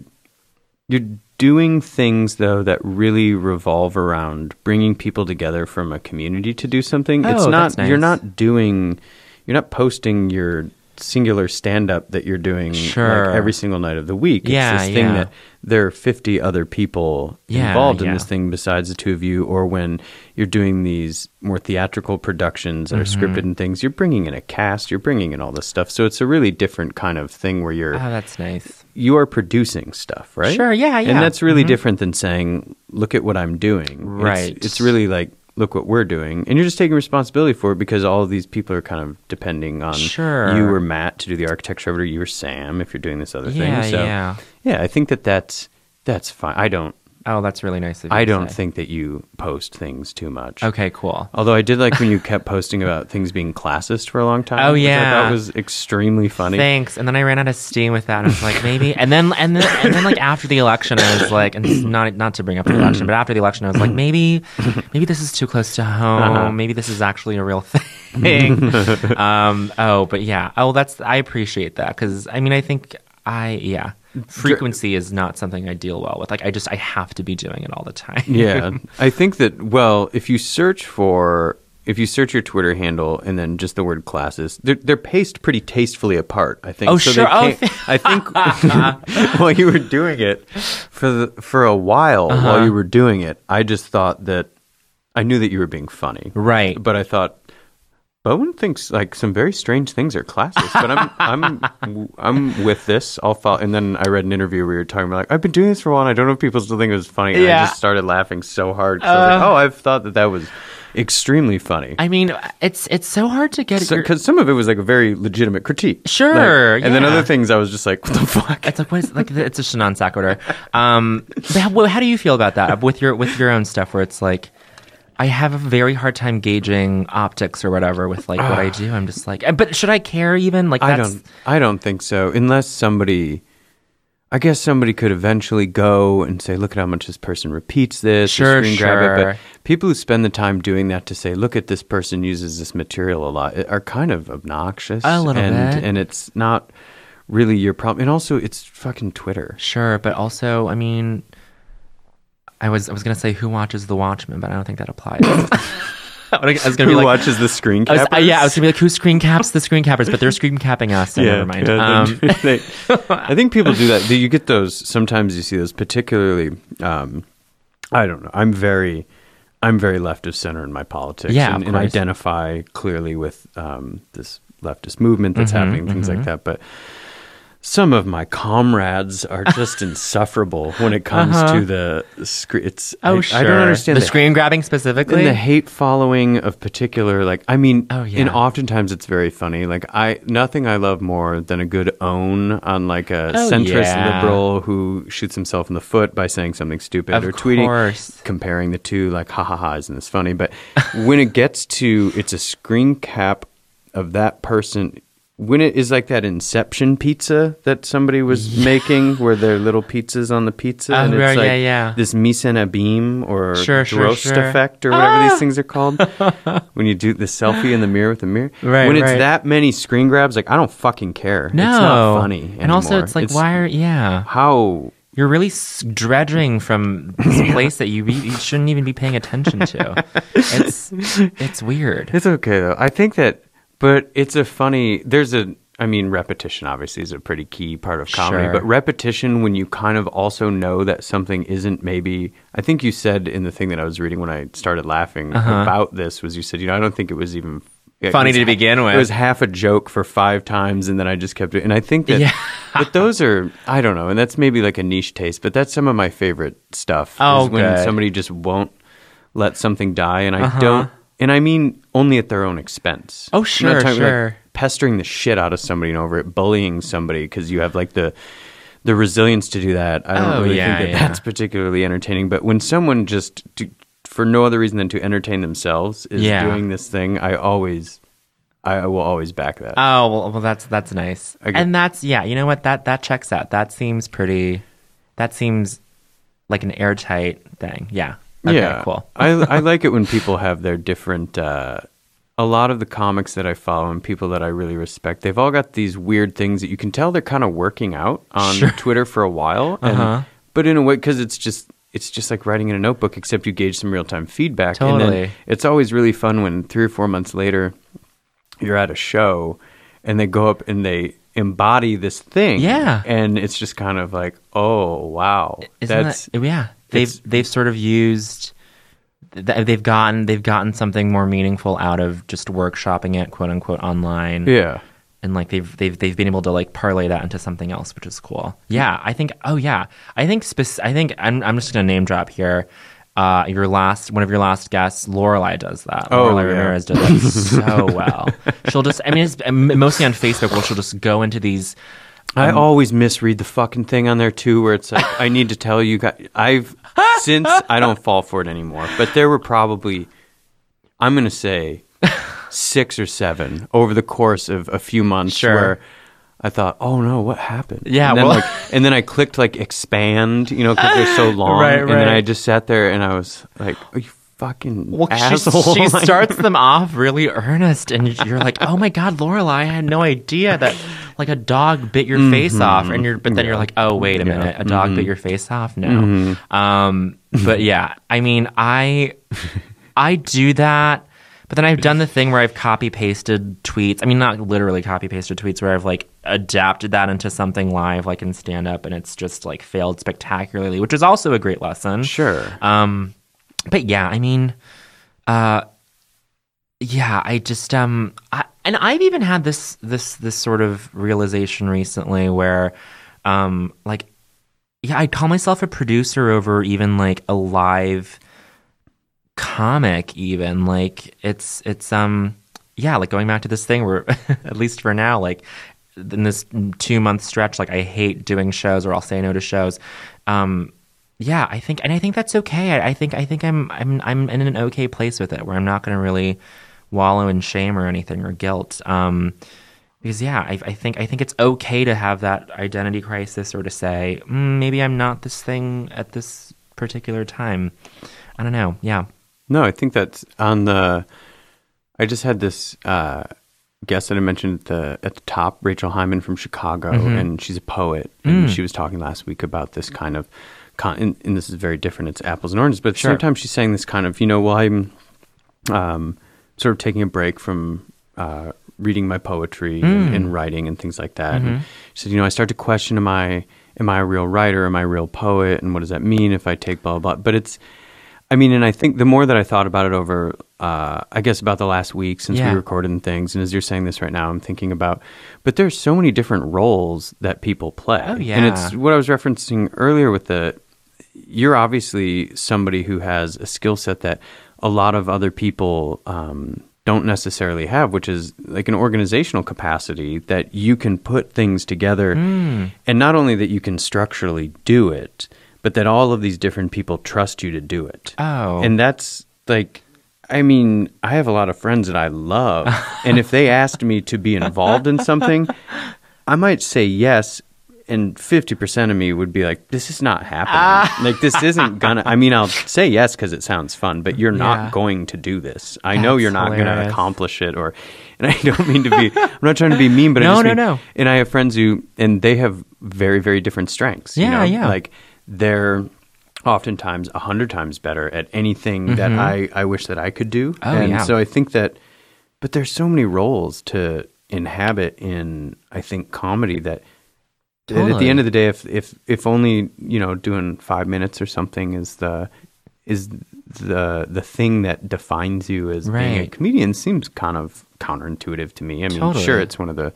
Speaker 8: you're doing things though that really revolve around bringing people together from a community to do something. it's
Speaker 9: Oh,
Speaker 8: not
Speaker 9: that's
Speaker 8: you're not doing you're not posting your singular stand up that you're doing
Speaker 9: Sure.
Speaker 8: like every single night of the week.
Speaker 9: Yeah,
Speaker 8: it's this thing
Speaker 9: yeah.
Speaker 8: that there are 50 other people
Speaker 9: Yeah,
Speaker 8: involved in
Speaker 9: yeah.
Speaker 8: this thing besides the two of you or when you're doing these more theatrical productions that
Speaker 9: Mhm.
Speaker 8: are scripted and things you're bringing in a cast you're bringing in all this stuff so it's a really different kind of thing where you're
Speaker 9: oh that's nice
Speaker 8: you are producing stuff, right?
Speaker 9: Sure, yeah, yeah.
Speaker 8: And that's really
Speaker 9: Mhm.
Speaker 8: different than saying, "Look at what I'm doing." It's-
Speaker 9: Right.
Speaker 8: It's, really like, "Look what we're doing," and you're just taking responsibility for it because all of these people are kind of depending on
Speaker 9: Sure.
Speaker 8: you or Matt to do the architecture of it, or you or Sam if you're doing this other
Speaker 9: Yeah,
Speaker 8: thing. So,
Speaker 9: yeah.
Speaker 8: yeah. I think that that's that's fine. I don't.
Speaker 9: Oh that's really nice of you
Speaker 8: I
Speaker 9: to
Speaker 8: don't
Speaker 9: say.
Speaker 8: think that you post things too much.
Speaker 9: okay cool
Speaker 8: Although I did like when you kept posting about things being classist for a long time.
Speaker 9: Oh, yeah.
Speaker 8: thought was extremely funny.
Speaker 9: Thanks. And then I ran out of steam with that. And I was like, maybe. And then, and then, and then, like after the election, I was like, and not not to bring up the election, but after the election, I was like, maybe, maybe this is too close to home.
Speaker 8: Uh-huh.
Speaker 9: Maybe this is actually a real thing. um, oh, but yeah. Oh, that's. I appreciate that because I mean, I think I yeah. Frequency is not something I deal well with. Like I just I have to be doing it all the time.
Speaker 8: yeah, I think that. Well, if you search for, if you search your Twitter handle and then just the word classes, they're they're paced pretty tastefully apart. I think.
Speaker 9: Oh,
Speaker 8: they
Speaker 9: sure. Oh,
Speaker 8: I think while you were doing it for the for a while
Speaker 9: Uh-huh.
Speaker 8: while you were doing it, I just thought that I knew that you were being funny,
Speaker 9: right?
Speaker 8: But I thought. Bowen thinks like some very strange things are classist, but I'm I'm I'm with this. I'll follow. And then I read an interview where you were talking about like I've been doing this for a while. and I don't know if people still think it was funny. And I just started laughing so hard. 'cause I was like,
Speaker 9: Uh,
Speaker 8: oh, I've thought that that was extremely funny.
Speaker 9: I mean, it's it's so hard to get your-
Speaker 8: Because some of it was like a very legitimate critique.
Speaker 9: Sure,
Speaker 8: Like, and then other things I was just like, what the fuck?
Speaker 9: It's like what is like it's just a non sequitur. Um, how, well, how do you feel about that with your with your own stuff? Where it's like, I have a very hard time gauging optics or whatever with like what I ah. do. I'm just like, but should I care even? Like
Speaker 8: I don't. I don't think so. Unless somebody, I guess somebody could eventually go and say, "Look at how much this person repeats this."
Speaker 9: Sure,
Speaker 8: screen grab it.
Speaker 9: sure.
Speaker 8: But people who spend the time doing that to say, "Look at this person uses this material a lot," are kind of obnoxious.
Speaker 9: A little
Speaker 8: and,
Speaker 9: bit.
Speaker 8: and it's not really your problem. And also, it's fucking Twitter.
Speaker 9: sure, but also, I mean, I was I was gonna say who watches The Watchmen, but I don't think that applies. I was gonna
Speaker 8: Who
Speaker 9: be like,
Speaker 8: watches the screen
Speaker 9: I was- uh,
Speaker 8: cappers?
Speaker 9: yeah, I was gonna be like, who screen caps the screen cappers? But they're screen capping us. So never mind.
Speaker 8: yeah,
Speaker 9: um,
Speaker 8: they- I think people do that. You get those. Sometimes you see those, particularly. Um, I don't know. I'm very, I'm very left of center in my politics.
Speaker 9: Yeah,
Speaker 8: and, and identify clearly with um, this leftist movement that's
Speaker 9: Mhm,
Speaker 8: happening, things
Speaker 9: mhm.
Speaker 8: like that. But some of my comrades are just insufferable when it comes
Speaker 9: Uh-huh.
Speaker 8: to the screen. It's
Speaker 9: Oh,
Speaker 8: I,
Speaker 9: sure.
Speaker 8: I don't understand
Speaker 9: The screen grabbing specifically?
Speaker 8: and the hate following of particular. Like I mean,
Speaker 9: Oh, yeah, and
Speaker 8: oftentimes it's very funny. Like I nothing I love more than a good own on like a
Speaker 9: Oh,
Speaker 8: centrist
Speaker 9: yeah.
Speaker 8: liberal who shoots himself in the foot by saying something stupid
Speaker 9: Of
Speaker 8: or tweeting
Speaker 9: course.
Speaker 8: comparing the two. Like ha ha ha, isn't this funny? But when it gets to it's a screen cap of that person. When it is like that Inception pizza that somebody was making, where there are little pizzas on the pizza,
Speaker 9: Oh,
Speaker 8: and it's like
Speaker 9: yeah, yeah.
Speaker 8: this mise en abîme or
Speaker 9: Sure, sure, sure. Ah!
Speaker 8: effect or whatever these things are called. when you do the selfie in the mirror with the mirror,
Speaker 9: Right,
Speaker 8: When it's
Speaker 9: right.
Speaker 8: that many screen grabs, like I don't fucking care.
Speaker 9: No,
Speaker 8: it's not funny.
Speaker 9: And also, it's like, why are yeah?
Speaker 8: How
Speaker 9: you're really s- dredging from this place that you, you shouldn't even be paying attention to. It's it's weird.
Speaker 8: It's okay though. I think that, but it's a funny. There's a. I mean, repetition obviously is a pretty key part of comedy,
Speaker 9: Sure.
Speaker 8: but repetition when you kind of also know that something isn't maybe. I think you said in the thing that I was reading when I started laughing
Speaker 9: Uh-huh.
Speaker 8: about this was you said, you know, I don't think it was even it
Speaker 9: Funny
Speaker 8: was
Speaker 9: to begin with.
Speaker 8: It was half a joke for five times, and then I just kept it. And I think that,
Speaker 9: Yeah.
Speaker 8: but those are I don't know, and that's maybe like a niche taste, but that's some of my favorite stuff.
Speaker 9: Oh,
Speaker 8: is when somebody just won't let something die, and I
Speaker 9: Uh-huh.
Speaker 8: don't. And I mean only at their own expense.
Speaker 9: Oh,
Speaker 8: I'm not
Speaker 9: sure,
Speaker 8: talking about, like,
Speaker 9: sure.
Speaker 8: pestering the shit out of somebody and over it, bullying somebody because you have like the the resilience to do that. I don't
Speaker 9: Oh,
Speaker 8: really
Speaker 9: yeah,
Speaker 8: think that
Speaker 9: yeah.
Speaker 8: that's particularly entertaining. But when someone just to, for no other reason than to entertain themselves is
Speaker 9: Yeah.
Speaker 8: doing this thing, I always, I will always back that.
Speaker 9: Oh well, well that's that's nice,
Speaker 8: get-
Speaker 9: and that's yeah. You know what? That that checks out. That seems pretty. That seems like an airtight thing. Yeah. Okay,
Speaker 8: yeah,
Speaker 9: Cool.
Speaker 8: I I like it when people have their different. Uh, a lot of the comics that I follow and people that I really respect, they've all got these weird things that you can tell they're kind of working out on
Speaker 9: Sure.
Speaker 8: Twitter for a while, and,
Speaker 9: Uh-huh.
Speaker 8: but in a way because it's just it's just like writing in a notebook, except you gauge some real time feedback. And
Speaker 9: Totally.
Speaker 8: it's always really fun when three or four months later you're at a show and they go up and they embody this thing.
Speaker 9: Yeah.
Speaker 8: and it's just kind of like, oh wow,
Speaker 9: Isn't
Speaker 8: that's
Speaker 9: that, yeah. They've
Speaker 8: it's-
Speaker 9: they've sort of used. They've gotten they've gotten something more meaningful out of just workshopping it, quote unquote, online.
Speaker 8: yeah.
Speaker 9: and like they've they've they've been able to like parlay that into something else, which is cool. Yeah, I think. Oh yeah, I think. Spec- I think I'm I'm just gonna name drop here. Uh, your last one of your last guests, Lorelei does that.
Speaker 8: Oh,
Speaker 9: Lorelei
Speaker 8: yeah.
Speaker 9: Ramirez does that so well. She'll just. I mean, it's mostly on Facebook where she'll just go into these.
Speaker 8: I
Speaker 9: Um,
Speaker 8: always misread the fucking thing on there too, where it's like, I need to tell you guys. I've since I don't fall for it anymore, but there were probably, I'm gonna say, six or seven over the course of a few months
Speaker 9: Sure.
Speaker 8: where I thought, oh no, what happened?
Speaker 9: Yeah,
Speaker 8: and then,
Speaker 9: well-
Speaker 8: like, and then I clicked like expand, you know, because they're so long,
Speaker 9: Right,
Speaker 8: and then
Speaker 9: right.
Speaker 8: I just sat there and I was like, are you fucking
Speaker 9: Well, she,
Speaker 8: asshole?
Speaker 9: she
Speaker 8: Like-
Speaker 9: starts them off really earnest, and you're like, "Oh my god, Lorelei, I had no idea that like a dog bit your face off." And you're, but then you're like, "Oh wait a
Speaker 8: Mm-hmm. Yeah.
Speaker 9: minute, a dog
Speaker 8: Mhm.
Speaker 9: bit your face off?" No.
Speaker 8: Mhm.
Speaker 9: Um, but yeah, I mean, I I do that, but then I've done the thing where I've copy pasted tweets. I mean, not literally copy pasted tweets, where I've like adapted that into something live, like in stand up, and it's just like failed spectacularly, which is also a great lesson.
Speaker 8: Sure.
Speaker 9: Um, but yeah, I mean, uh, yeah, I just um, I, and I've even had this this this sort of realization recently where, um, like, yeah, I call myself a producer over even like a live comic, even like it's it's um, yeah, like going back to this thing where at least for now, like in this two month stretch, like I hate doing shows or I'll say no to shows. Um, yeah, I think, and I think that's okay. I, I think, I think I'm, I'm, I'm in an okay place with it, where I'm not going to really wallow in shame or anything or guilt. Um, because yeah, I, I think, I think it's okay to have that identity crisis or to say mm, maybe I'm not this thing at this particular time. I don't know. Yeah.
Speaker 8: No, I think that's on the. I just had this uh, guest that I mentioned at the at the top, Rachel Hyman from Chicago,
Speaker 9: Mhm.
Speaker 8: and she's a poet, and
Speaker 9: Mm.
Speaker 8: she was talking last week about this kind of. Con- and, and this is very different. It's apples and oranges, but at the
Speaker 9: Sure.
Speaker 8: same time, she's saying this kind of, you know, well, I'm um, sort of taking a break from uh, reading my poetry and,
Speaker 9: Mm.
Speaker 8: and writing and things like that. And
Speaker 9: Mhm.
Speaker 8: she said, you know, I start to question, am I am I a real writer? Am I a real poet? And what does that mean if I take blah blah? blah? But it's I mean, and I think the more that I thought about it over, uh, I guess about the last week since
Speaker 9: Yeah.
Speaker 8: we recorded and things, and as you're saying this right now, I'm thinking about, but there's so many different roles that people play.
Speaker 9: Oh,
Speaker 8: And it's what I was referencing earlier with the, you're obviously somebody who has a skill set that a lot of other people um, don't necessarily have, which is like an organizational capacity that you can put things together.
Speaker 9: Mm.
Speaker 8: And not only that you can structurally do it, but that all of these different people trust you to do it.
Speaker 9: Oh.
Speaker 8: And that's like, I mean, I have a lot of friends that I love. and if they asked me to be involved in something, I might say yes. And 50% of me would be like, this is not happening. like, this isn't gonna, I mean, I'll say yes because it sounds fun, but you're
Speaker 9: Yeah.
Speaker 8: not going to do this. I know you're not going to accomplish it or, and I don't mean to be, I'm not trying to be mean, but I
Speaker 9: No,
Speaker 8: just
Speaker 9: no,
Speaker 8: mean-
Speaker 9: no.
Speaker 8: And I have friends who, and they have very, very different strengths. you
Speaker 9: Yeah,
Speaker 8: know?
Speaker 9: yeah.
Speaker 8: Like, they're oftentimes a hundred times better at anything that
Speaker 9: Mhm.
Speaker 8: I, I wish that I could do.
Speaker 9: Oh,
Speaker 8: and
Speaker 9: yeah.
Speaker 8: so I think that, but there's so many roles to inhabit in, I think, comedy that, at the end of the day, if, if, if only, you know, doing five minutes or something is the, is the, the thing that defines you as being a comedian seems kind of counterintuitive to me. I mean,
Speaker 9: Totally.
Speaker 8: sure, it's one of the,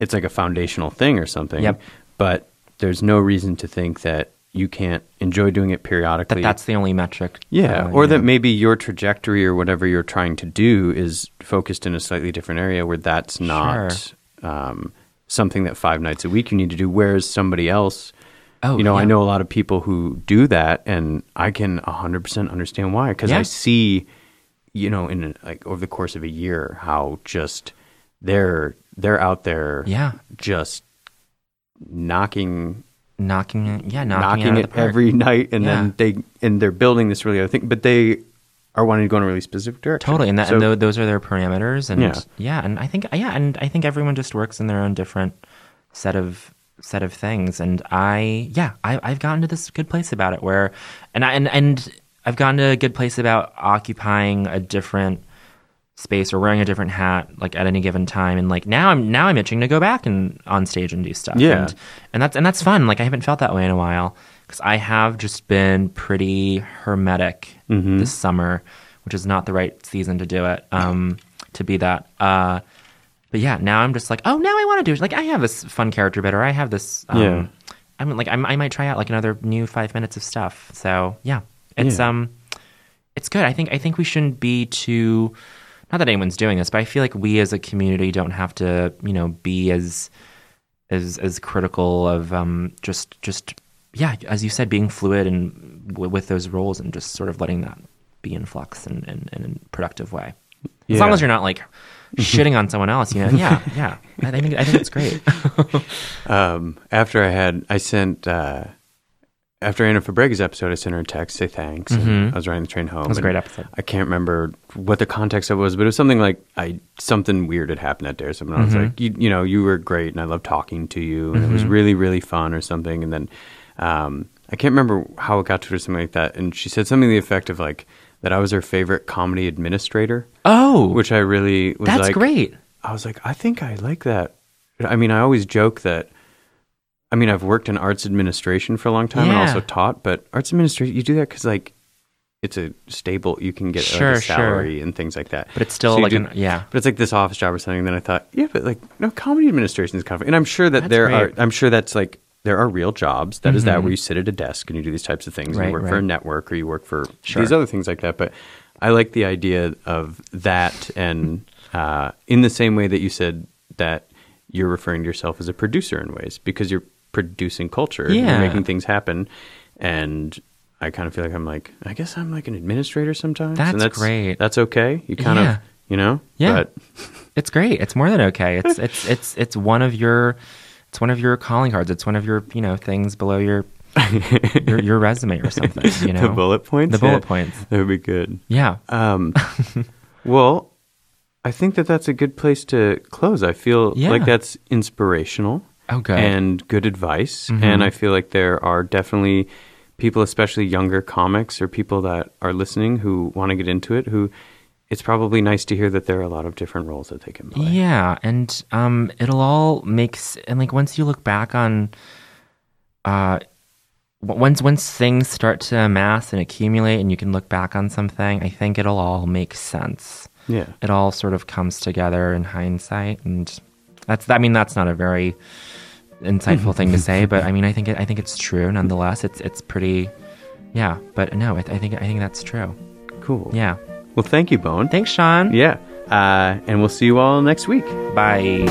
Speaker 8: it's like a foundational thing or something.
Speaker 9: Yep.
Speaker 8: But there's no reason to think that you can't enjoy doing it periodically.
Speaker 9: That that's the only metric.
Speaker 8: yeah,
Speaker 9: uh,
Speaker 8: or
Speaker 9: you
Speaker 8: that maybe your trajectory or whatever you're trying to do is focused in a slightly different area where that's not um, something that five nights a week you need to do. Whereas somebody else,
Speaker 9: Oh,
Speaker 8: you know, I know a lot of people who do that, and I can 100% understand why because
Speaker 9: Yeah.
Speaker 8: I see, you know, in like over the course of a year how just they're they're out there,
Speaker 9: Yeah.
Speaker 8: just knocking
Speaker 9: knocking it, yeah, knocking,
Speaker 8: knocking,
Speaker 9: it,
Speaker 8: it every night, and
Speaker 9: Yeah.
Speaker 8: then they and they're building this really other thing, but they are wanting to go in a really specific direction.
Speaker 9: Totally, and that
Speaker 8: So-
Speaker 9: and tho- those are their parameters, and
Speaker 8: Yeah.
Speaker 9: yeah. and I think yeah, and I think everyone just works in their own different set of set of things, and I yeah, I, I've gotten to this good place about it where, and I and and I've gotten to a good place about occupying a different space or wearing a different hat like at any given time and like now I'm now I'm itching to go back and on stage and do stuff
Speaker 8: Yeah.
Speaker 9: and, and that's and that's fun like I haven't felt that way in a while because I have just been pretty hermetic
Speaker 8: Mhm.
Speaker 9: this summer which is not the right season to do it um to be that uh but yeah now I'm just like oh now I want to do it like I have this fun character bit or I have this um,
Speaker 8: Yeah.
Speaker 9: I'm like I'm, I might try out like another new five minutes of stuff so yeah it's
Speaker 8: Yeah.
Speaker 9: um it's good. I think I think we shouldn't be too not that anyone's doing this, but I feel like we as a community don't have to, you know, be as as as critical of um just just yeah, as you said, being fluid and w- with those roles and just sort of letting that be in flux and in, in, a productive way. As long as you're not like shitting on someone else, you know. Yeah, yeah. I think I think it's great.
Speaker 8: um, after I had, I sent, uh, after Ana Fabrega's episode, I sent her a text, say thanks.
Speaker 9: Mhm.
Speaker 8: I was riding the train home.
Speaker 9: That was a great episode.
Speaker 8: I can't remember what the context of it was, but it was something like I something weird had happened that day or something. I was
Speaker 9: Mhm.
Speaker 8: like, you, you know, you were great and I love talking to you and it was
Speaker 9: Mhm.
Speaker 8: really, really fun or something. And then um, I can't remember how it got to her something like that. And she said something to the effect of like that I was her favorite comedy administrator.
Speaker 9: Oh,
Speaker 8: which I really was
Speaker 9: that's
Speaker 8: like,
Speaker 9: great.
Speaker 8: I was like, I think I like that. I mean, I always joke that. I mean, I've worked in arts administration for a long time and also taught, but arts administration, you do that because like it's a stable. You can get
Speaker 9: Sure,
Speaker 8: like, a
Speaker 9: sure.
Speaker 8: salary and things like that.
Speaker 9: But it's still
Speaker 8: you
Speaker 9: like
Speaker 8: do-
Speaker 9: an- yeah.
Speaker 8: But it's like this office job or something. And then I thought, yeah, but like no, comedy administration is kind of. And I'm sure that
Speaker 9: That's
Speaker 8: there
Speaker 9: great.
Speaker 8: are. I'm sure that's like there are real jobs. That is that where you sit at a desk and you do these types of things. and
Speaker 9: Right,
Speaker 8: you work for a network or you work for
Speaker 9: Sure.
Speaker 8: these other things like that. But I like the idea of that, and uh, in the same way that you said that you're referring to yourself as a producer in ways because you're producing culture, and
Speaker 9: Yeah.
Speaker 8: you're making things happen, and I kind of feel like I'm like I guess I'm like an administrator sometimes.
Speaker 9: That's
Speaker 8: that's
Speaker 9: great.
Speaker 8: That's okay. You kind
Speaker 9: Yeah.
Speaker 8: of you know
Speaker 9: Yeah.
Speaker 8: But
Speaker 9: it's great. It's more than okay. It's it's it's it's one of your it's one of your calling cards. It's one of your you know things below your your, your resume or something. You know
Speaker 8: the bullet points.
Speaker 9: The bullet
Speaker 8: Yeah,
Speaker 9: points.
Speaker 8: That would be good.
Speaker 9: Yeah.
Speaker 8: Um, well, I think that that's a good place to close. I feel
Speaker 9: Yeah.
Speaker 8: like that's inspirational.
Speaker 9: Oh, good.
Speaker 8: And good advice.
Speaker 9: Mhm.
Speaker 8: And I feel like there are definitely people, especially younger comics or people that are listening who want to get into it, who it's probably nice to hear that there are a lot of different roles that they can play.
Speaker 9: Yeah, and um, it'll all make s- and like once you look back on, uh, once once things start to amass and accumulate, and you can look back on something, I think it'll all make sense.
Speaker 8: Yeah.
Speaker 9: it all sort of comes together in hindsight, and that's I mean that's not a very insightful thing to say, but I mean I think it, I think it's true nonetheless. It's it's pretty, yeah. But no, I, I think I think that's true.
Speaker 8: Cool.
Speaker 9: Yeah.
Speaker 8: Well, thank you, Bone.
Speaker 9: Thanks, Sean.
Speaker 8: Yeah. Uh, and we'll see you all next week.
Speaker 9: Bye.